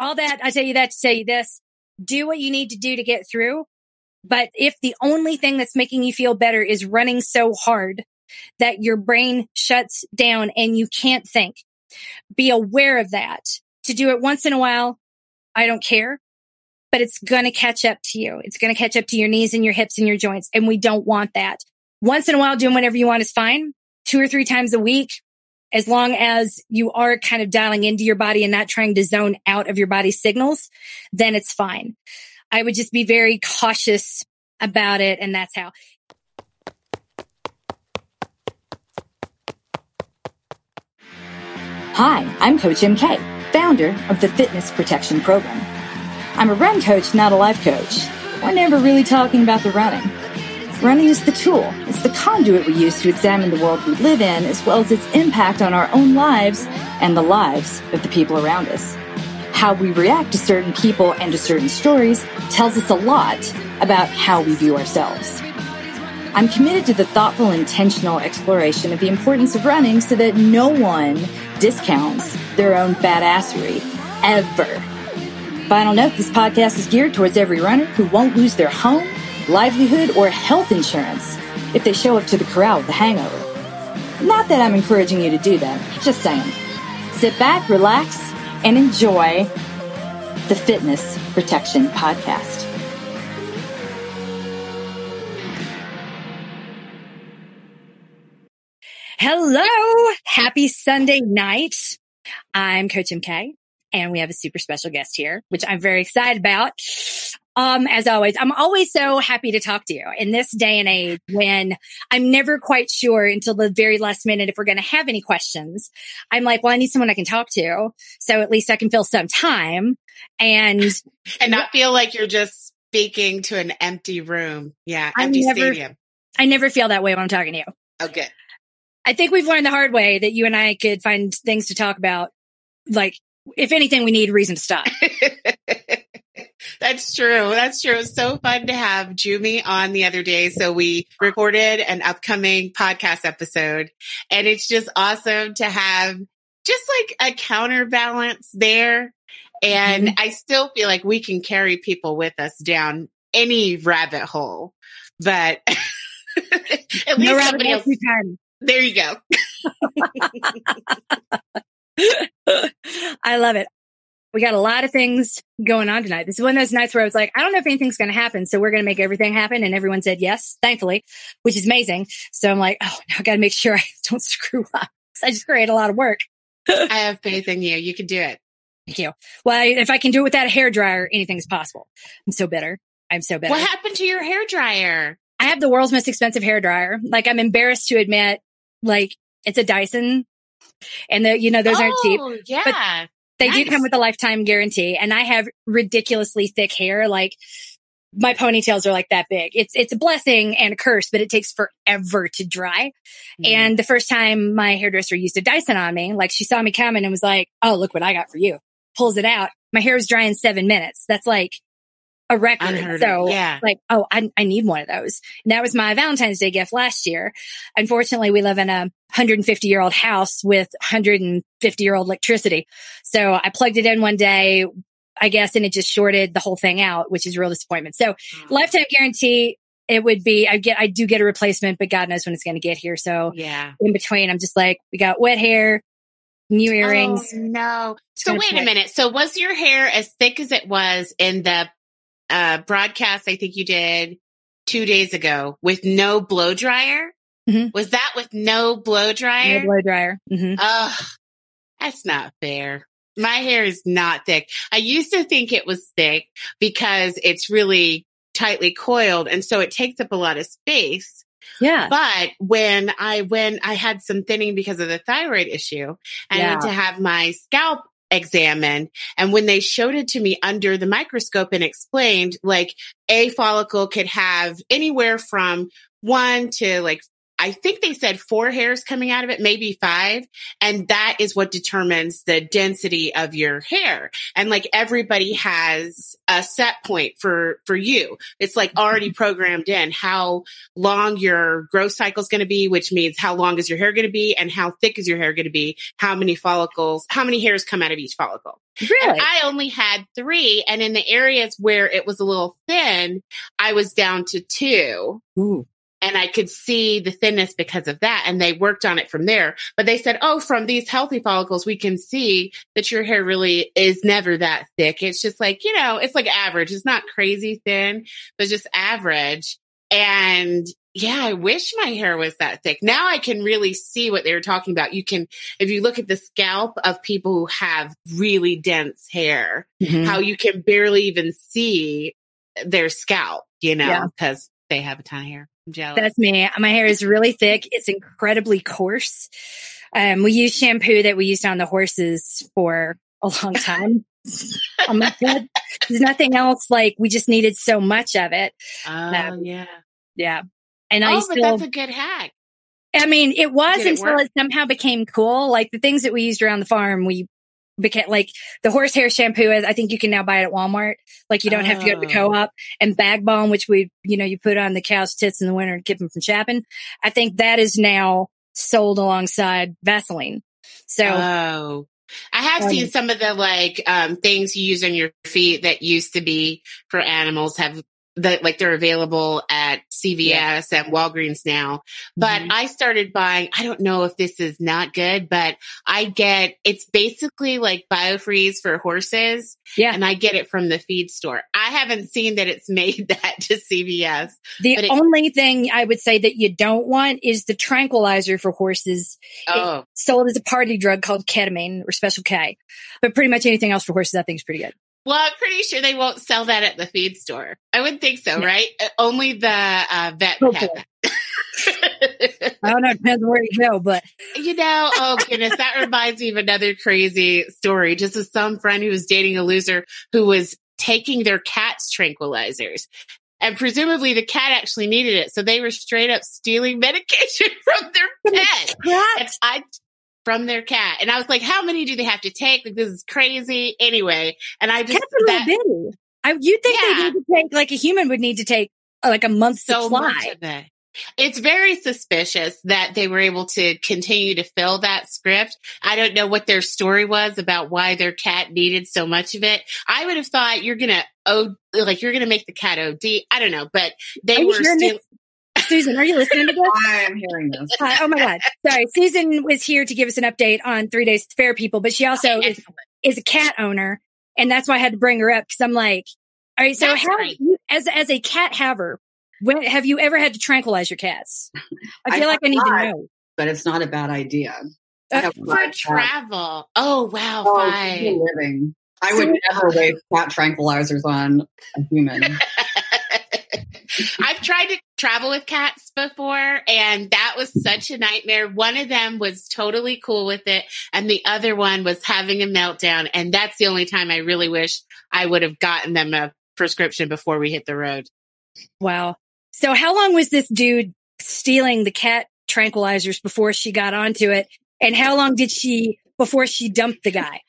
all that, I tell you that to tell you this, do what you need to do to get through. But if the only thing that's making you feel better is running so hard that your brain shuts down and you can't think, be aware of that. To do it once in a while, I don't care, but it's going to catch up to you. It's going to catch up to your knees and your hips and your joints. And we don't want that. Once in a while, doing whatever you want is fine. Two or three times a week, as long as you are kind of dialing into your body and not trying to zone out of your body's signals, then it's fine. I would just be very cautious about it. And that's how. Hi, I'm Coach MK, founder of the Fitness Protection Program. I'm a run coach, not a life coach. We're never really talking about the running. Running is the tool. It's the conduit we use to examine the world we live in, as well as its impact on our own lives and the lives of the people around us. How we react to certain people and to certain stories tells us a lot about how we view ourselves. I'm committed to the thoughtful, intentional exploration of the importance of running so that no one discounts their own badassery ever. Final note, this podcast is geared towards every runner who won't lose their home, livelihood, or health insurance if they show up to the corral with a hangover. Not that I'm encouraging you to do that, just saying. Sit back, relax, and enjoy the Fitness Protection Podcast. Hello. Happy Sunday night. I'm Coach MK and we have a super special guest here, which I'm very excited about. Um, as always, I'm always so happy to talk to you in this day and age when I'm never quite sure until the very last minute if we're going to have any questions. I'm like, well, I need someone I can talk to. So at least I can fill some time and, and not feel like you're just speaking to an empty room. Yeah. Empty never, stadium. I never feel that way when I'm talking to you. Okay. I think we've learned the hard way that you and I could find things to talk about like if anything, we need reason to stop. That's true. That's true. It was so fun to have Jumi on the other day. So we recorded an upcoming podcast episode and it's just awesome to have just like a counterbalance there. And mm-hmm. I still feel like we can carry people with us down any rabbit hole, but at no least somebody else. There you go. I love it. We got a lot of things going on tonight. This is one of those nights where I was like, I don't know if anything's going to happen. So we're going to make everything happen. And everyone said yes, thankfully, which is amazing. So I'm like, oh, now I got to make sure I don't screw up. I just create a lot of work. I have faith in you. You can do it. Thank you. Well, if I can do it without a hair dryer, anything's possible. I'm so bitter. I'm so bitter. What happened to your hair dryer? I have the world's most expensive hair dryer. Like I'm embarrassed to admit, like it's a Dyson and the, you know, those oh, aren't cheap. Oh, yeah. But they nice. do come with a lifetime guarantee. And I have ridiculously thick hair. Like my ponytails are like that big. It's, it's a blessing and a curse, but it takes forever to dry. Mm. And the first time my hairdresser used a Dyson on me, like she saw me coming and was like, Oh, look what I got for you. Pulls it out. My hair is dry in seven minutes. That's like a record. So yeah. like, oh, I, I need one of those. And that was my Valentine's Day gift last year. Unfortunately, we live in a 150 year old house with 150 year old electricity. So I plugged it in one day, I guess, and it just shorted the whole thing out, which is real disappointment. So mm. lifetime guarantee. It would be, I get, I do get a replacement, but God knows when it's going to get here. So yeah, in between, I'm just like, we got wet hair, new earrings. Oh, no. So wait a minute. So was your hair as thick as it was in the uh, broadcast I think you did two days ago with no blow dryer. Mm-hmm. Was that with no blow dryer? No blow dryer. Mm-hmm. Oh, that's not fair. My hair is not thick. I used to think it was thick because it's really tightly coiled. And so it takes up a lot of space. Yeah. But when I, when I had some thinning because of the thyroid issue, I yeah. had to have my scalp examined. And when they showed it to me under the microscope and explained like a follicle could have anywhere from one to like I think they said four hairs coming out of it, maybe five. And that is what determines the density of your hair. And like everybody has a set point for, for you. It's like already mm-hmm. programmed in how long your growth cycle is going to be, which means how long is your hair going to be and how thick is your hair going to be? How many follicles, how many hairs come out of each follicle? Really? And I only had three. And in the areas where it was a little thin, I was down to two. Ooh. And I could see the thinness because of that. And they worked on it from there. But they said, oh, from these healthy follicles, we can see that your hair really is never that thick. It's just like, you know, it's like average. It's not crazy thin, but just average. And yeah, I wish my hair was that thick. Now I can really see what they were talking about. You can, if you look at the scalp of people who have really dense hair, Mhm. how you can barely even see their scalp, you know, because they have a ton of hair. I'm jealous. That's me. My hair is really thick. It's incredibly coarse. Um, we use shampoo that we used on the horses for a long time. oh my god. There's nothing else like we just needed so much of it. oh, um, yeah. Yeah. And I Oh, but to that's a good hack. I mean, it was Did until it somehow became cool. Like the things that we used around the farm, we became like the horsehair shampoo. Is I think you can now buy it at Walmart. Like you don't have to go to the Oh. co-op and bag balm, which we, you know, you put on the cow's tits in the winter and keep them from chapping. I think that is now sold alongside Vaseline. So Oh. I have Um, seen some of the like um things you use on your feet that used to be for animals have that like they're available at CVS and Walgreens now. But Mhm. I started buying, I don't know if this is not good, but I get it's basically like biofreeze for horses. Yeah. And I get it from the feed store. I haven't seen that it's made that to CVS. the it- only thing I would say that you don't want is the tranquilizer for horses Oh, sold as a party drug called ketamine or special K. But pretty much anything else for horses, I think is pretty good. Well, I'm pretty sure they won't sell that at the feed store. I wouldn't think so, No. right? Uh, Only the uh, vet have. I don't know, it depends where you go, but You know, oh goodness, that reminds me of another crazy story. Just as some friend who was dating a loser who was taking their cat's tranquilizers. And presumably the cat actually needed it. So they were straight up stealing medication from their pet. And I, from their cat. And I was like, how many do they have to take? Like, this is crazy. Anyway. And I just, Cats are that, little bitty. I, you'd think Yeah. they need to take like a human would need to take uh, like a month's so supply. much of it. It's very suspicious that they were able to continue to fill that script. I don't know what their story was about why their cat needed so much of it. I would have thought you're gonna oh like you're gonna make the cat OD. I don't know, but they Are were still. Susan, are you listening to this? I am hearing this. Hi, oh my God. Sorry. Susan was here to give us an update on three days to fair people, but she also is, is a cat owner. And that's why I had to bring her up because I'm like, all right, so That's how, great. you, as, as a cat haver, when have you ever had to tranquilize your cats? I I feel like I have need to know. But it's not a bad idea. Uh, For five cats. travel. Oh wow, Oh, fine. living. I So- would never waste cat tranquilizers on a human. I've tried to travel with cats before and that was such a nightmare. One of them was totally cool with it and the other one was having a meltdown. And that's the only time I really wish I would have gotten them a prescription before we hit the road. Wow. So how long was this dude stealing the cat tranquilizers before she got onto it? And how long did she before she dumped the guy?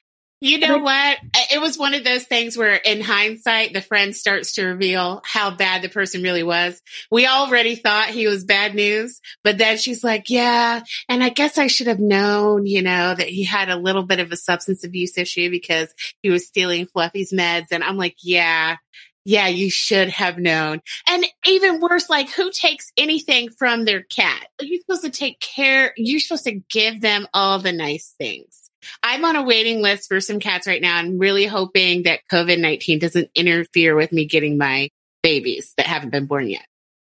You know what? It was one of those things where in hindsight, the friend starts to reveal how bad the person really was. We already thought he was bad news, but then she's like, yeah. And I guess I should have known, you know, that he had a little bit of a substance abuse issue because he was stealing Fluffy's meds. And I'm like, yeah. Yeah, you should have known. And even worse, like who takes anything from their cat? You're supposed to take care. You're supposed to give them all the nice things. I'm on a waiting list for some cats right now. I'm really hoping that COVID 19 doesn't interfere with me getting my babies that haven't been born yet.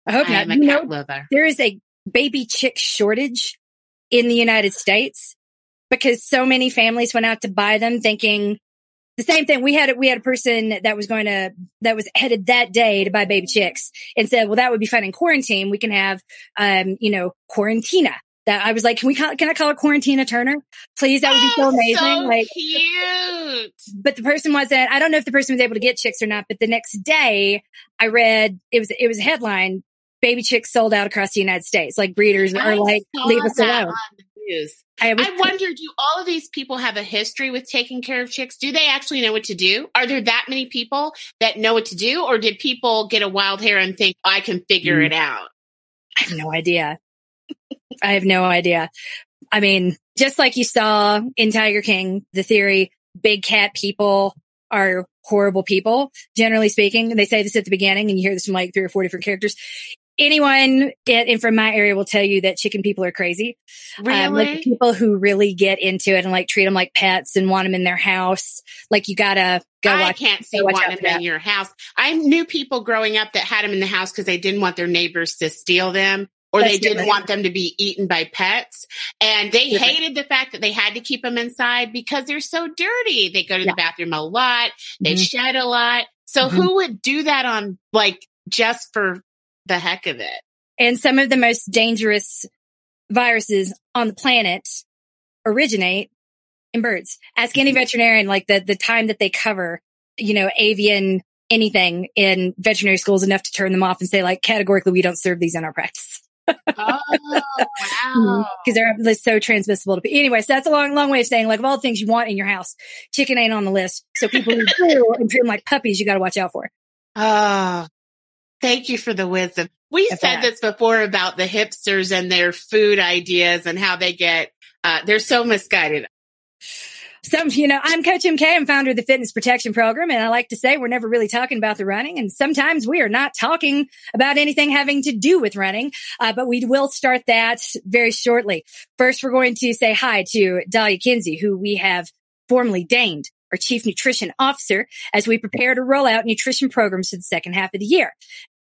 I hope I not. am a You cat know, lover. there is a baby chick shortage in the United States because so many families went out to buy them thinking the same thing. We had, we had a person that was going to, that was headed that day to buy baby chicks and said, well, that would be fun in quarantine. We can have, um, you know, quarantina. That I was like, can we call, can I call it quarantina Turner? Please. That would be so Oh, amazing. so like, cute. but the person wasn't i don't know if the person was able to get chicks or not but the next day i read it was it was a headline baby chicks sold out across the United States. Like breeders I are like, leave us alone. on the news. I, was, I wonder, do all of these people have a history with taking care of chicks? Do they actually know what to do? Are there that many people that know what to do? Or did people get a wild hair and think, I can figure Mm. it out? I have no idea. I have no idea. I mean, just like you saw in Tiger King, the theory, big cat people are horrible people. Generally speaking, they say this at the beginning and you hear this from like three or four different characters. Anyone in, in from my area will tell you that chicken people are crazy. Really? Um, like people who really get into it and like treat them like pets and want them in their house. Like you gotta go I watch. can't see watch wanting them in your house. I knew people growing up that had them in the house because they didn't want their neighbors to steal them or That's they didn't want them to be eaten by pets. And they hated the fact that they had to keep them inside because they're so dirty. They go to Yeah. the bathroom a lot. They Mhm. shed a lot. So Mhm. who would do that on like just for the heck of it? and some of the most dangerous viruses on the planet originate in birds. Ask any veterinarian, like the, the time that they cover, you know, avian anything in veterinary schools enough to turn them off and say like categorically, we don't serve these in our practice. Oh, wow. Because they're, they're so transmissible to people. Anyway, so that's a long, long way of saying like of all the things you want in your house, chicken ain't on the list. So people who do and treat them like puppies, you got to watch out for. Oh, thank you for the wisdom. We If said this before about the hipsters and their food ideas and how they get, uh, they're so misguided. Some, you know, I'm Coach MK. I'm founder of the Fitness Protection Program. And I like to say we're never really talking about the running. And sometimes we are not talking about anything having to do with running. Uh, but we will start that very shortly. First, we're going to say hi to Dalia Kinsey, who we have formally deigned our chief nutrition officer as we prepare to roll out nutrition programs for the second half of the year.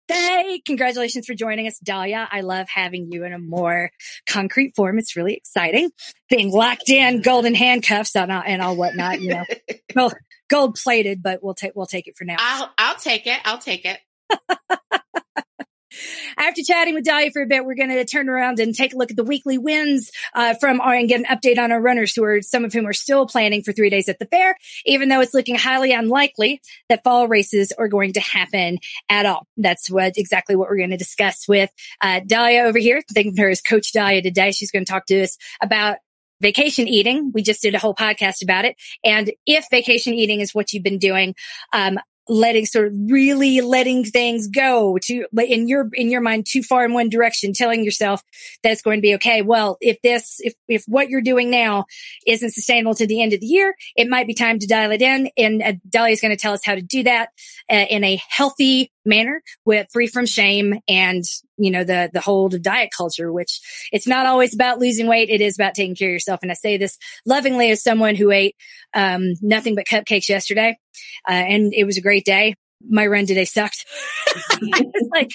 Hey, congratulations for joining us, Dalia. I love having you in a more concrete form. It's really exciting. Being locked in, golden handcuffs and all, and all whatnot, you know, well, gold plated, but we'll take, we'll take it for now. I'll, I'll take it. I'll take it. After chatting with Dalia for a bit, we're going to turn around and take a look at the weekly wins uh, from our and get an update on our runners, who are some of whom are still planning for three days at the fair, even though it's looking highly unlikely that fall races are going to happen at all. That's what exactly what we're going to discuss with uh, Dalia over here. Think of her as Coach Dalia today. She's going to talk to us about vacation eating. We just did a whole podcast about it. And if vacation eating is what you've been doing, um, letting sort of really letting things go to in your in your mind too far in one direction telling yourself that it's going to be okay. Well if this if if what you're doing now isn't sustainable to the end of the year it might be time to dial it in. And uh, Dalia is going to tell us how to do that uh, in a healthy manner with free from shame and you know the the hold of diet culture which it's not always about losing weight it is about taking care of yourself and i say this lovingly as someone who ate um, nothing but cupcakes yesterday uh, and it was a great day. My run today sucked. like,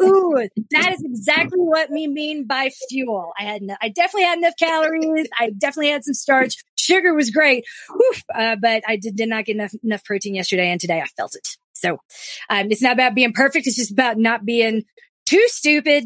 ooh, that is exactly what we mean by fuel. I had, no, I definitely had enough calories. I definitely had some starch. Sugar was great, Whew, uh, but I did, did not get enough enough protein yesterday, and today I felt it. So, um, it's not about being perfect. It's just about not being too stupid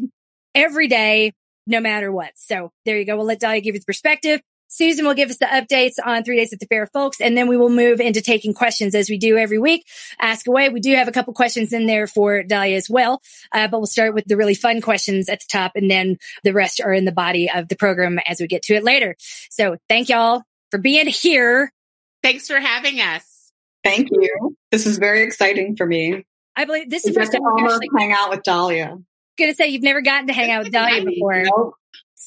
every day, no matter what. So there you go. We'll let Dalia give you the perspective. Susan will give us the updates on three days at the fair, folks, and then we will move into taking questions as we do every week. Ask away. We do have a couple questions in there for Dalia as well, uh, but we'll start with the really fun questions at the top, and then the rest are in the body of the program as we get to it later. So thank y'all for being here. Thanks for having us. Thank you. This is very exciting for me. I believe this is the first time I'm almost actually hang out with Dalia. going to say you've never gotten to hang out with Dalia before. Nope.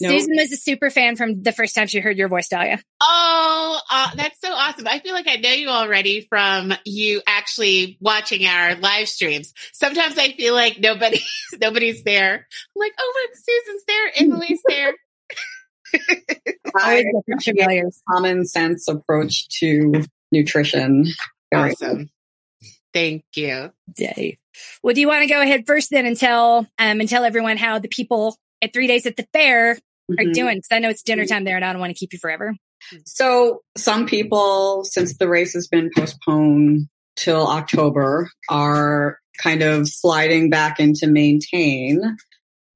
Nope. Susan was a super fan from the first time she heard your voice, Dalia. Oh, uh, that's so awesome. I feel like I know you already from you actually watching our live streams. Sometimes I feel like nobody, nobody's there. I'm like, oh, look, Susan's there. Emily's there. I Always different familiars. common sense approach to nutrition. Very Awesome. Thank you. day. Well, do you want to go ahead first then and tell um and tell everyone how the people at three days at the fair are Mhm. doing? Because I know it's dinner time there, and I don't want to keep you forever. So some people, since the race has been postponed till October, are kind of sliding back into maintain.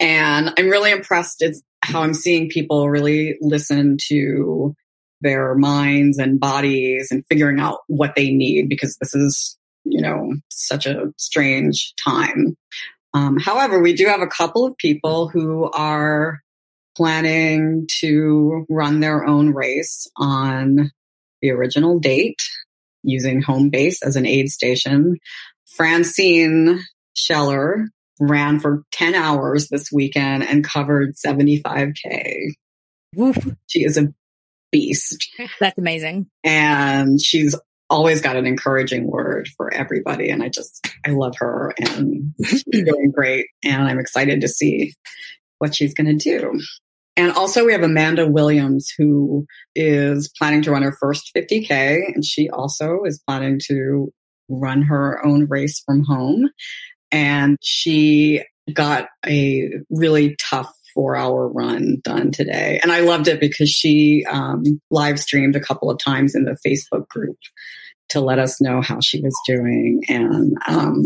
And I'm really impressed. It's how I'm seeing people really listen to their minds and bodies and figuring out what they need because this is, you know, such a strange time. Um, however, we do have a couple of people who are planning to run their own race on the original date using home base as an aid station. Francine Scheller ran for 10 hours this weekend and covered 75K. Woof. She is a beast. That's amazing. And she's always got an encouraging word for everybody. And I just, I love her and she's doing great. And I'm excited to see what she's going to do. And also we have Amanda Williams who is planning to run her first 50K and she also is planning to run her own race from home. And she got a really tough four hour run done today. And I loved it because she um, live streamed a couple of times in the Facebook group to let us know how she was doing. And um,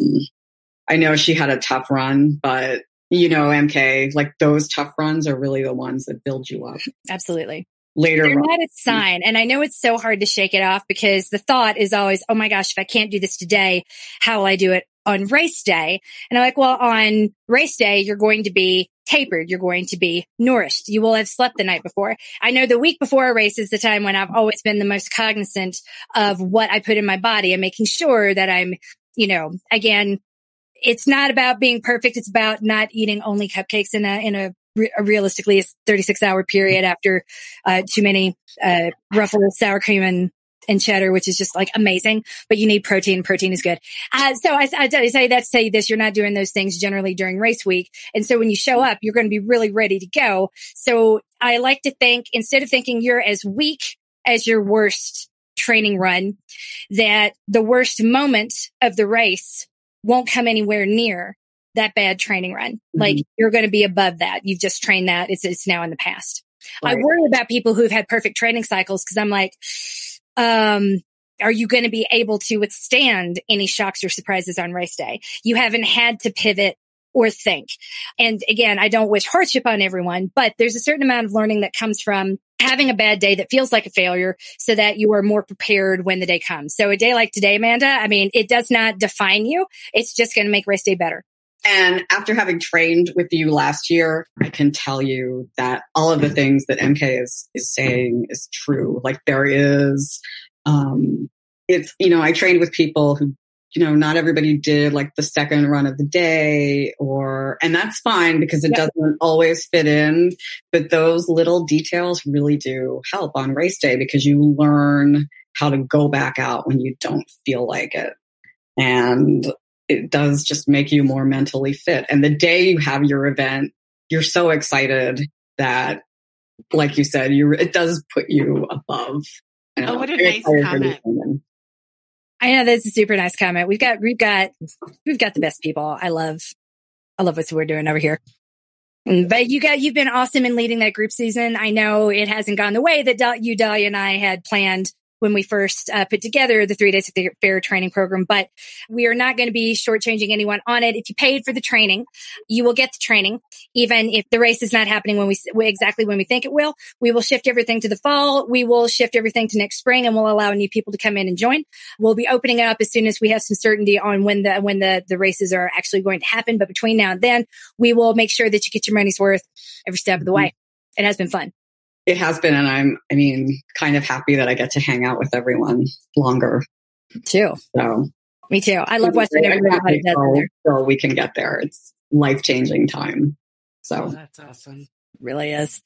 I know she had a tough run, but you know, MK, like those tough runs are really the ones that build you up. Absolutely. Later, They're not a sign. And I know it's so hard to shake it off because the thought is always, oh my gosh, if I can't do this today, how will I do it on race day? And I'm like, well, on race day, you're going to be tapered. You're going to be nourished. You will have slept the night before. I know the week before a race is the time when I've always been the most cognizant of what I put in my body and making sure that I'm, you know, again, it's not about being perfect. It's about not eating only cupcakes in a, in a, a realistically a 36 hour period after, uh, too many, uh, ruffles, sour cream and, and cheddar, which is just like amazing, but you need protein. Protein is good. Uh, so I, I, I say that to say this, you're not doing those things generally during race week. And so when you show up, you're going to be really ready to go. So I like to think instead of thinking you're as weak as your worst training run, that the worst moment of the race won't come anywhere near that bad training run. Mm-hmm. Like you're going to be above that. You've just trained that. It's, it's now in the past. Right. I worry about people who've had perfect training cycles because I'm like, um, are you going to be able to withstand any shocks or surprises on race day? You haven't had to pivot or think. And again, I don't wish hardship on everyone, but there's a certain amount of learning that comes from having a bad day that feels like a failure so that you are more prepared when the day comes. So a day like today, Amanda, I mean, it does not define you. It's just going to make race day better. And after having trained with you last year, I can tell you that all of the things that MK is, is saying is true. Like there is, um, it's, you know, I trained with people who you know, not everybody did like the second run of the day or, and that's fine because it yep. doesn't always fit in. But those little details really do help on race day because you learn how to go back out when you don't feel like it. And it does just make you more mentally fit. And the day you have your event, you're so excited that, like you said, you it does put you above. oh, what a nice comment. I know that's a super nice comment. We've got, we've got, we've got the best people. I love, I love what we're doing over here. Mm, but you got, you've been awesome in leading that group season. I know it hasn't gone the way that you, Dalia, and I had planned when we first uh, put together the three days of the fair training program, but we are not going to be shortchanging anyone on it. If you paid for the training, you will get the training, even if the race is not happening when we exactly when we think it will. We will shift everything to the fall. We will shift everything to next spring, and we'll allow new people to come in and join. We'll be opening up as soon as we have some certainty on when the when the the races are actually going to happen. But between now and then, we will make sure that you get your money's worth every step of the way. It has been fun it has been, and I'm, I mean, kind of happy that I get to hang out with everyone longer. Too. So, me too. I love watching everybody so, so we can get there. It's life changing time. So oh, that's awesome. really is.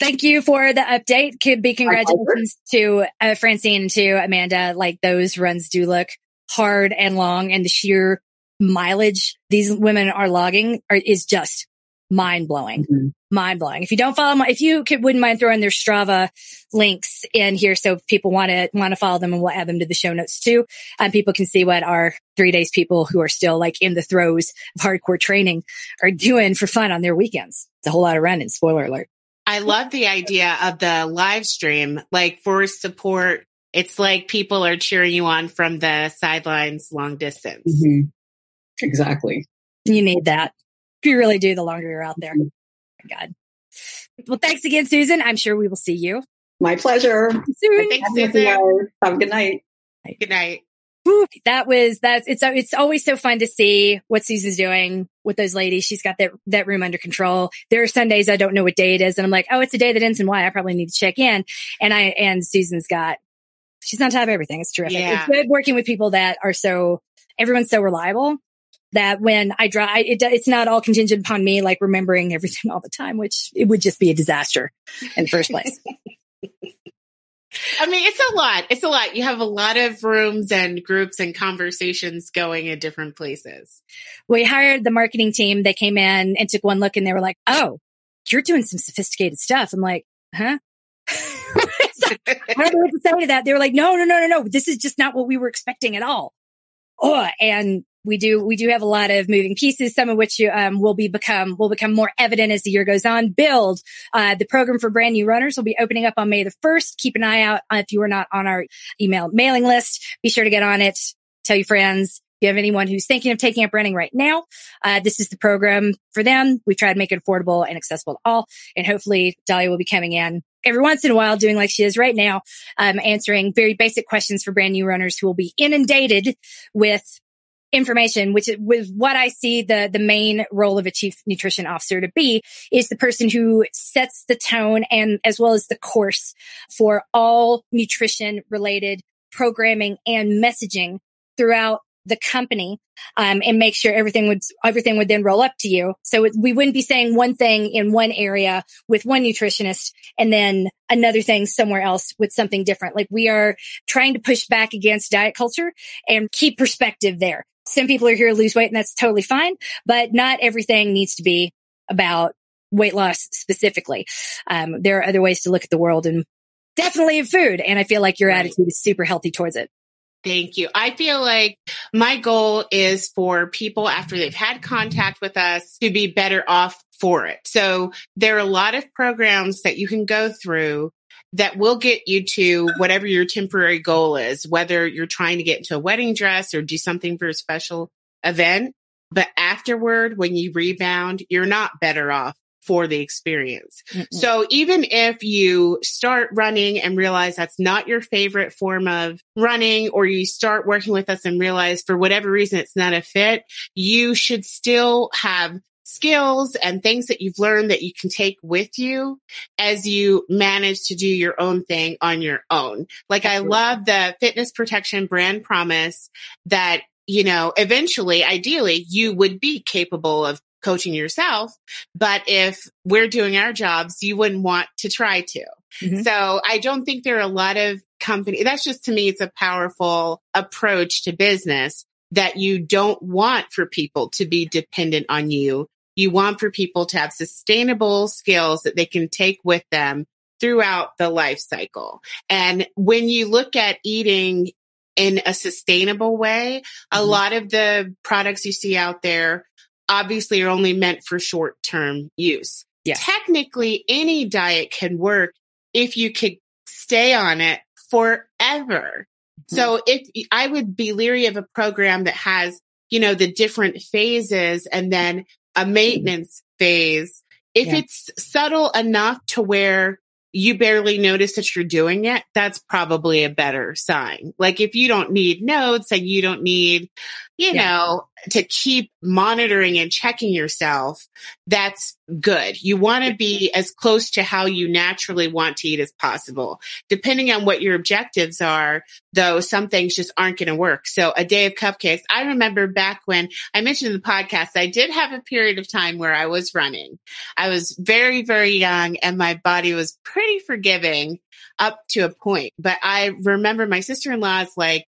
Thank you for the update. Could be congratulations to uh, Francine to Amanda. Like those runs do look hard and long, and the sheer mileage these women are logging are, is just mind blowing, mm-hmm. mind blowing. If you don't follow my, if you could, wouldn't mind throwing their Strava links in here. So people want to, want to follow them and we'll add them to the show notes too. And people can see what our three days people who are still like in the throes of hardcore training are doing for fun on their weekends. It's a whole lot of running. Spoiler alert. I love the idea of the live stream, like for support. It's like people are cheering you on from the sidelines long distance. Mm-hmm. Exactly. You need that you really do the longer you're out there. Oh God. Well, thanks again, Susan. I'm sure we will see you. My pleasure. Soon. Thanks, Susan. Have a good night. Good night. that was that's it's it's always so fun to see what Susan's doing with those ladies. She's got that, that room under control. There are Sundays I don't know what day it is. And I'm like, oh, it's a day that ends in Y. I probably need to check in. And I, and Susan's got, she's on top of everything. It's terrific. Yeah. It's good working with people that are so, everyone's so reliable that when I draw, it, it's not all contingent upon me, like remembering everything all the time, which it would just be a disaster in the first place. I mean, it's a lot. It's a lot. You have a lot of rooms and groups and conversations going in different places. we hired the marketing team. They came in and took one look and they were like, Oh, you're doing some sophisticated stuff. I'm like, huh? I don't know what to say to that. They were like, no, no, no, no, no. This is just not what we were expecting at all. Oh, and we do, we do have a lot of moving pieces, some of which um, will be become, will become more evident as the year goes on. Build, uh, the program for brand new runners will be opening up on May the 1st. Keep an eye out uh, if you are not on our email mailing list. Be sure to get on it. Tell your friends. If you have anyone who's thinking of taking up running right now, uh, this is the program for them. We try to make it affordable and accessible to all. And hopefully Dalia will be coming in every once in a while doing like she is right now, um, answering very basic questions for brand new runners who will be inundated with information, which with what I see the, the main role of a chief nutrition officer to be is the person who sets the tone and as well as the course for all nutrition related programming and messaging throughout the company um, and make sure everything would everything would then roll up to you. So it, we wouldn't be saying one thing in one area with one nutritionist and then another thing somewhere else with something different. Like we are trying to push back against diet culture and keep perspective there. Some people are here to lose weight and that's totally fine, but not everything needs to be about weight loss specifically. Um, there are other ways to look at the world and definitely food. And I feel like your Right. attitude is super healthy towards it. Thank you. I feel like my goal is for people after they've had contact with us to be better off for it. So there are a lot of programs that you can go through that will get you to whatever your temporary goal is, whether you're trying to get into a wedding dress or do something for a special event. But afterward, when you rebound, you're not better off for the experience. Mm-mm. So even if you start running and realize that's not your favorite form of running, or you start working with us and realize for whatever reason it's not a fit, you should still have skills and things that you've learned that you can take with you as you manage to do your own thing on your own. Like I love the fitness protection brand promise that, you know, eventually, ideally, you would be capable of coaching yourself. But if we're doing our jobs, you wouldn't want to try to. Mhm. So I don't think there are a lot of company. That's just to me, it's a powerful approach to business that you don't want for people to be dependent on you. You want for people to have sustainable skills that they can take with them throughout the life cycle. And when you look at eating in a sustainable way, a Mhm. lot of the products you see out there obviously are only meant for short term use. Yes. Technically, any diet can work if you could stay on it forever. So if I would be leery of a program that has, you know, the different phases and then a maintenance phase, if Yeah. it's subtle enough to where you barely notice that you're doing it, that's probably a better sign. Like if you don't need notes and you don't need, you Yeah. know, to keep monitoring and checking yourself, that's good. You want to be as close to how you naturally want to eat as possible. Depending on what your objectives are, though, some things just aren't going to work. So a day of cupcakes. I remember back when I mentioned in the podcast, I did have a period of time where I was running. I was very, very young and my body was pretty forgiving up to a point. But I remember my sister-in-law is like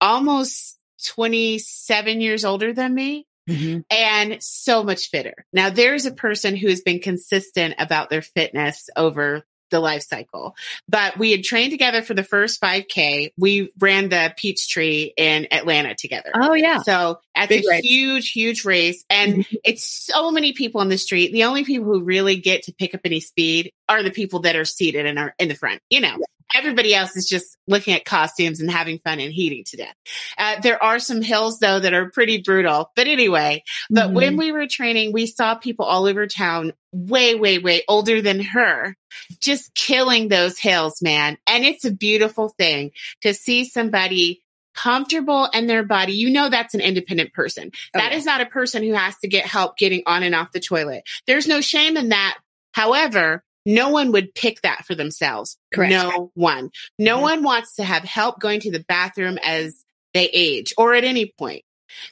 almost 27 years older than me Mhm. and so much fitter. Now there's a person who has been consistent about their fitness over the life cycle. But we had trained together for the first 5K. We ran the Peachtree in Atlanta together. Oh yeah. So that's Big a race. huge, huge race. And it's so many people on the street. The only people who really get to pick up any speed are the people that are seated and are in the front. You know, everybody else is just looking at costumes and having fun and heating to death. Uh, there are some hills though that are pretty brutal. But anyway, but Mhm. when we were training, we saw people all over town way, way, way older than her just killing those hills, man. And it's a beautiful thing to see somebody comfortable in their body, you know that's an independent person. Oh, That is not a person who has to get help getting on and off the toilet. There's no shame in that. However, no one would pick that for themselves. Correct. No one. No Mhm. one wants to have help going to the bathroom as they age or at any point.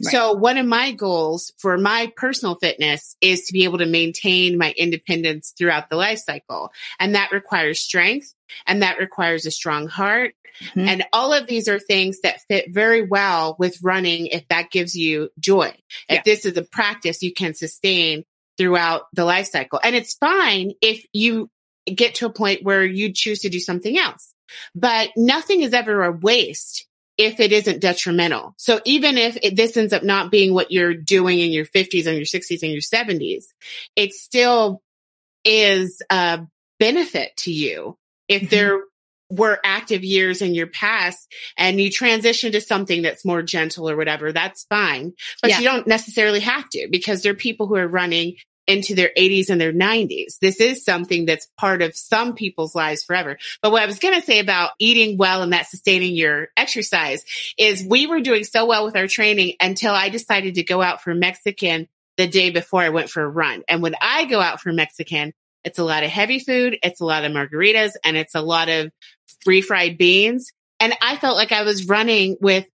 Right. So one of my goals for my personal fitness is to be able to maintain my independence throughout the life cycle. And that requires strength and that requires a strong heart. Mhm. And all of these are things that fit very well with running if that gives you joy. If Yeah. this is a practice you can sustain throughout the life cycle. And it's fine if you get to a point where you choose to do something else. But nothing is ever a waste if it isn't detrimental. So even if it, this ends up not being what you're doing in your 50s and your 60s and your 70s, it still is a benefit to you. If Mhm. there were active years in your past and you transition to something that's more gentle or whatever, that's fine. But Yeah. you don't necessarily have to because there are people who are running into their 80s and their 90s. This is something that's part of some people's lives forever. But what I was going to say about eating well and that sustaining your exercise is we were doing so well with our training until I decided to go out for Mexican the day before I went for a run. And when I go out for Mexican, it's a lot of heavy food, it's a lot of margaritas, and it's a lot of refried beans. And I felt like I was running with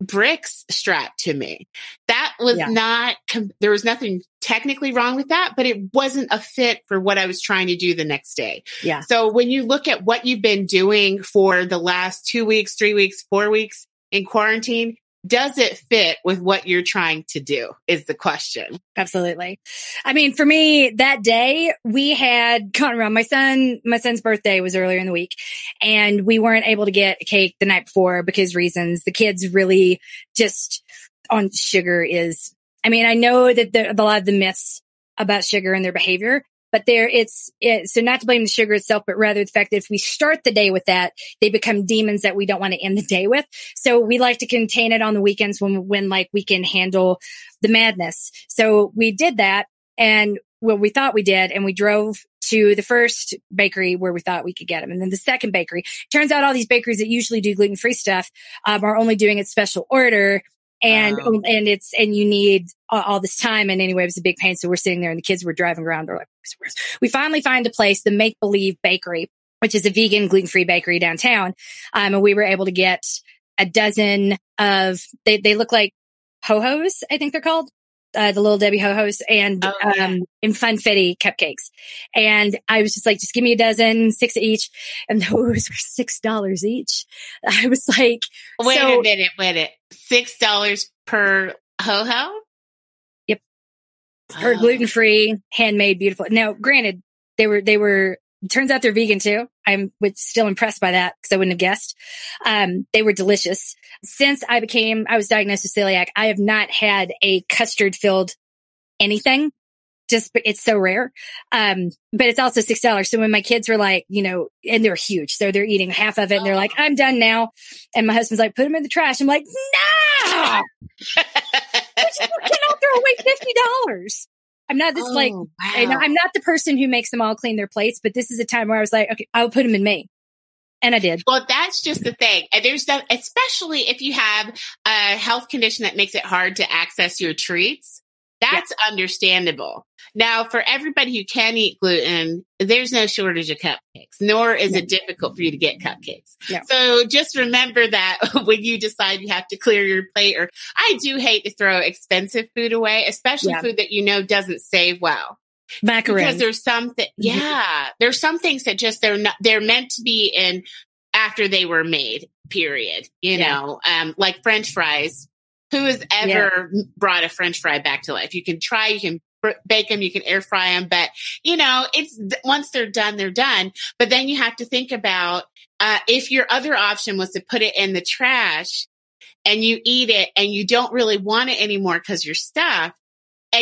bricks strapped to me. That was Yeah. not, there was nothing technically wrong with that, but it wasn't a fit for what I was trying to do the next day. Yeah. So when you look at what you've been doing for the last two weeks, three weeks, four weeks in quarantine, does it fit with what you're trying to do is the question. Absolutely. I mean, for me, that day we had gone around. My son, my son's birthday was earlier in the week and we weren't able to get a cake the night before because reasons. The kids really just on sugar is, I mean, I know that the, a lot of the myths about sugar and their behavior, but there it's, it, so not to blame the sugar itself, but rather the fact that if we start the day with that, they become demons that we don't want to end the day with. So we like to contain it on the weekends when, when like we can handle the madness. So we did that and well, we thought we did and we drove to the first bakery where we thought we could get them. And then the second bakery turns out all these bakeries that usually do gluten free stuff, um, are only doing it special order. And, Oh. and it's, and you need all, all this time. And anyway, it was a big pain. So we're sitting there and the kids were driving around. They're like, we finally find a place, the Make Believe Bakery, which is a vegan gluten free bakery downtown. Um, and we were able to get a dozen of, they, they look like ho-hos, I think they're called. Uh, the little Debbie ho-hos and, Oh, yeah. um, and funfetti cupcakes. And I was just like, just give me a dozen, six each. And those were six dollars each. I was like, Wait So- a minute, wait a minute. Six dollars per ho ho? Yep. her Oh. gluten free, handmade, beautiful. Now, granted, they were, they were, turns out they're vegan too. I'm still impressed by that because I wouldn't have guessed. Um, they were delicious. Since I became, I was diagnosed with celiac, I have not had a custard filled anything. Just, it's so rare. Um, but it's also $6. So when my kids were like, you know, and they're huge. So they're eating half of it and they're like, I'm done now. And my husband's like, put them in the trash. I'm like, no, you cannot throw away $50. I'm not this like, Oh, and wow. I'm not the person who makes them all clean their plates, but this is a time where I was like, okay, I'll put them in me. And I did. Well, that's just the thing. And there's that, especially if you have a health condition that makes it hard to access your treats. That's understandable. Now, for everybody who can eat gluten, there's no shortage of cupcakes, nor is it difficult for you to get cupcakes. No. So just remember that when you decide you have to clear your plate, or I do hate to throw expensive food away, especially Yeah. food that you know doesn't save well Macaron. because there's some that Mhm. yeah there's some things that just they're not they're meant to be in after they were made period you Yeah. know um like french fries who has ever brought a french fry back to life? You can try you can bake them you can air fry them but you know it's once they're done they're done. But then you have to think about uh if your other option was to put it in the trash and you eat it and you don't really want it anymore because you're stuffed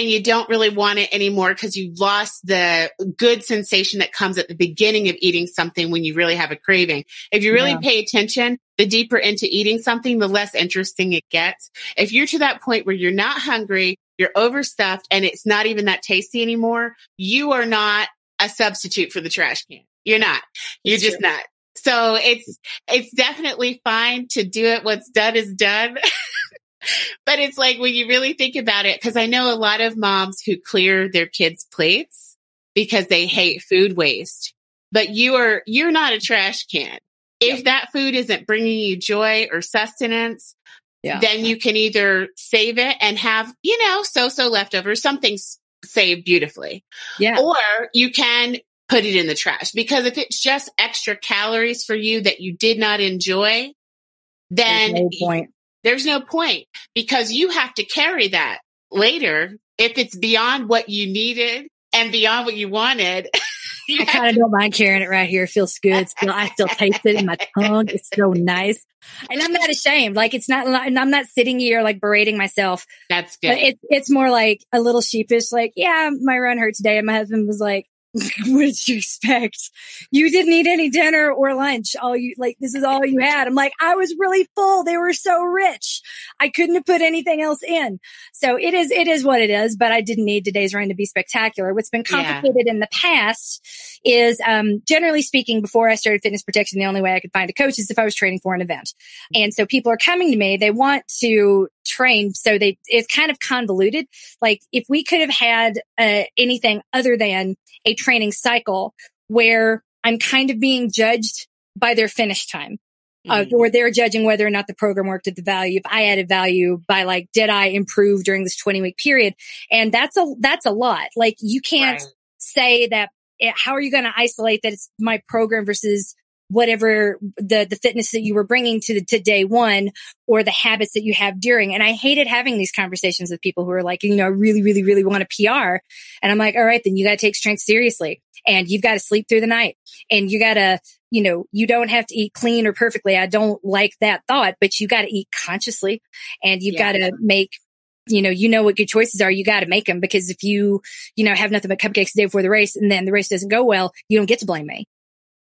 and you don't really want it anymore because you lost the good sensation that comes at the beginning of eating something when you really have a craving. If you really Yeah. pay attention, the deeper into eating something, the less interesting it gets. If you're to that point where you're not hungry, you're overstuffed and it's not even that tasty anymore, you are not a substitute for the trash can. You're not. You're It's just true. not. So it's, it's definitely fine to do it. What's done is done. but it's like when you really think about it, cause I know a lot of moms who clear their kids' plates because they mm-hmm. hate food waste, but you are, you're not a trash can. If yep. that food isn't bringing you joy or sustenance, yeah. then you can either save it and have, you know, so-so leftovers, something saved beautifully. Yeah. Or you can put it in the trash because if it's just extra calories for you that you did not enjoy, then no point. There's no point because you have to carry that later if it's beyond what you needed and beyond what you wanted. you I kind of don't mind carrying it right here. It feels good. Still, I still taste it in my tongue. It's so nice. And I'm not ashamed. Like it's not, and I'm not sitting here like berating myself. That's good. It's, it's more like a little sheepish, like, yeah, my run hurt today. And my husband was like, what did you expect? You didn't eat any dinner or lunch. All you like, this is all you had. I'm like, I was really full. They were so rich. I couldn't have put anything else in. So it is, it is what it is, but I didn't need today's run to be spectacular. What's been complicated yeah. in the past is, um, generally speaking, before I started fitness protection, the only way I could find a coach is if I was training for an event. And so people are coming to me. They want to train. So they, it's kind of convoluted. Like if we could have had uh, anything other than a training cycle where I'm kind of being judged by their finish time. Uh, mm-hmm. or they're judging whether or not the program worked at the value. If I added value by like, did I improve during this 20 week period? And that's a, that's a lot. Like you can't right. say that, it, eh, how are you going to isolate that it's my program versus whatever the the fitness that you were bringing to the, to day one or the habits that you have during and i hated having these conversations with people who are like you know I really really really want a pr and i'm like all right then you got to take strength seriously and you've got to sleep through the night and you got to you know you don't have to eat clean or perfectly i don't like that thought but you got to eat consciously and you've yeah. got to make you know, you know what good choices are. You got to make them because if you, you know, have nothing but cupcakes the day before the race and then the race doesn't go well, you don't get to blame me.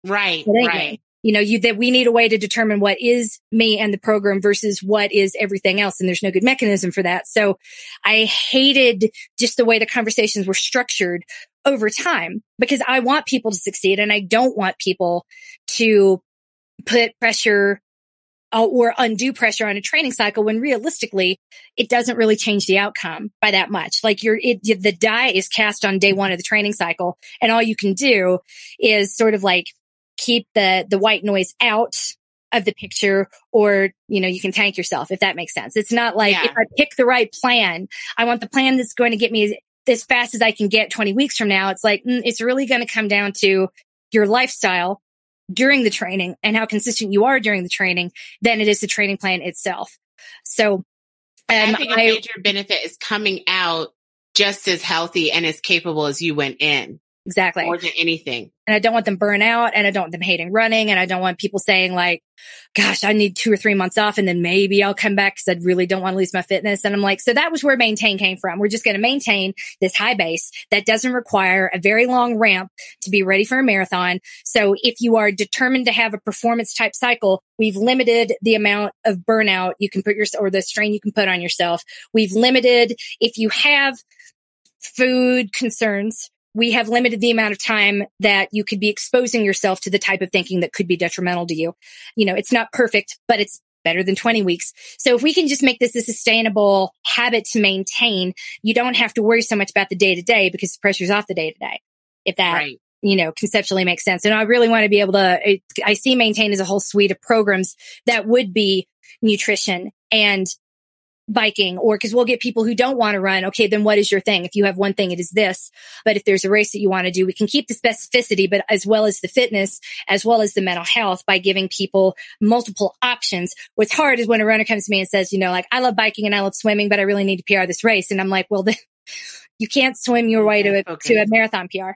Right. Right. You know, you, that we need a way to determine what is me and the program versus what is everything else. And there's no good mechanism for that. So I hated just the way the conversations were structured over time because I want people to succeed and I don't want people to put pressure uh, or undue pressure on a training cycle when realistically it doesn't really change the outcome by that much. Like you're, it, the die is cast on day one of the training cycle and all you can do is sort of like keep the, the white noise out of the picture or, you know, you can tank yourself if that makes sense. It's not like yeah. if I pick the right plan, I want the plan that's going to get me as fast as I can get 20 weeks from now. It's like, mm, it's really going to come down to your lifestyle during the training and how consistent you are during the training than it is the training plan itself. So, um, I think a major benefit is coming out just as healthy and as capable as you went in. Exactly. More than anything. And I don't want them burn out and I don't want them hating running. And I don't want people saying like, gosh, I need two or three months off and then maybe I'll come back because I really don't want to lose my fitness. And I'm like, so that was where maintain came from. We're just going to maintain this high base that doesn't require a very long ramp to be ready for a marathon. So if you are determined to have a performance type cycle, we've limited the amount of burnout you can put your, or the strain you can put on yourself. We've limited if you have food concerns, we have limited the amount of time that you could be exposing yourself to the type of thinking that could be detrimental to you. You know, it's not perfect, but it's better than 20 weeks. So if we can just make this a sustainable habit to maintain, you don't have to worry so much about the day to day because the pressure's off the day to day. If that, right. you know, conceptually makes sense. And I really want to be able to, I see maintain as a whole suite of programs that would be nutrition and biking or because we'll get people who don't want to run. Okay, then what is your thing? If you have one thing, it is this. But if there's a race that you want to do, we can keep the specificity, but as well as the fitness, as well as the mental health by giving people multiple options. What's hard is when a runner comes to me and says, you know, like I love biking and I love swimming, but I really need to PR this race. And I'm like, well, then you can't swim your way to a, okay. to a marathon PR.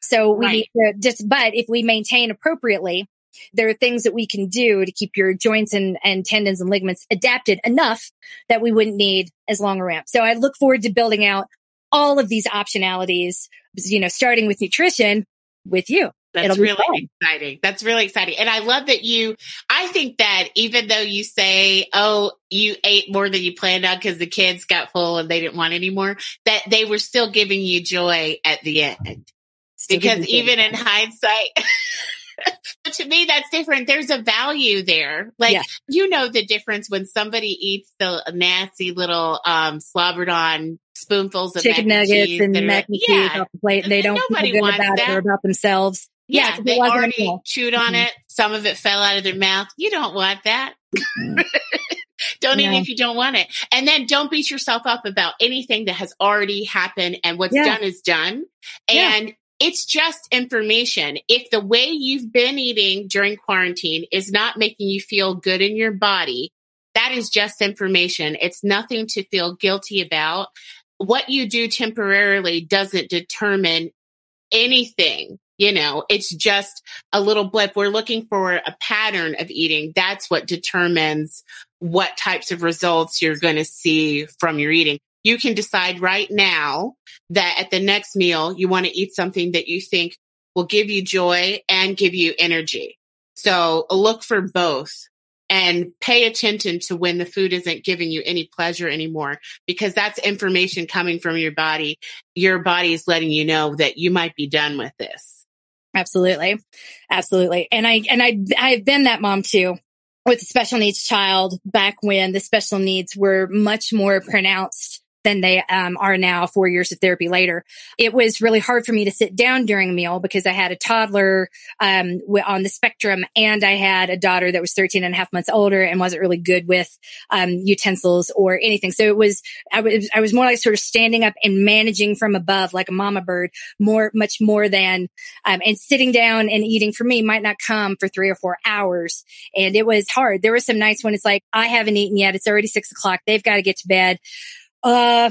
So we right. need to just, but if we maintain appropriately, there are things that we can do to keep your joints and, and tendons and ligaments adapted enough that we wouldn't need as long a ramp. So I look forward to building out all of these optionalities, you know, starting with nutrition with you. That's really exciting. That's really exciting. And I love that you, I think that even though you say, oh, you ate more than you planned on because the kids got full and they didn't want any more, that they were still giving you joy at the end. Still because even in hindsight, but to me, that's different. There's a value there. Like, Yeah. you know, the difference when somebody eats the nasty little, um, slobbered on spoonfuls of Chicken mac and nuggets cheese and that mac and cheese yeah. off the plate, and they don't feel good wants about it that. or about themselves. Yeah, it they already meal. chewed on Mhm. it. Some of it fell out of their mouth. You don't want that. don't eat No. it if you don't want it. And then don't beat yourself up about anything that has already happened and what's Yeah. done is done. Yeah. It's just information. If the way you've been eating during quarantine is not making you feel good in your body, that is just information. It's nothing to feel guilty about. What you do temporarily doesn't determine anything. You know, it's just a little blip. We're looking for a pattern of eating. That's what determines what types of results you're going to see from your eating. You can decide right now that at the next meal, you want to eat something that you think will give you joy and give you energy. So look for both and pay attention to when the food isn't giving you any pleasure anymore, because that's information coming from your body. Your body is letting you know that you might be done with this. Absolutely. Absolutely. And I, and I, I've been that mom too with a special needs child back when the special needs were much more pronounced than they um, are now four years of therapy later. It was really hard for me to sit down during a meal because I had a toddler um, on the spectrum and I had a daughter that was 13 and a half months older and wasn't really good with um, utensils or anything. So it was, I was, I was more like sort of standing up and managing from above like a mama bird more, much more than um, and sitting down and eating for me might not come for three or four hours. And it was hard. There were some nights when it's like, I haven't eaten yet. It's already six o'clock. They've got to get to bed. Uh,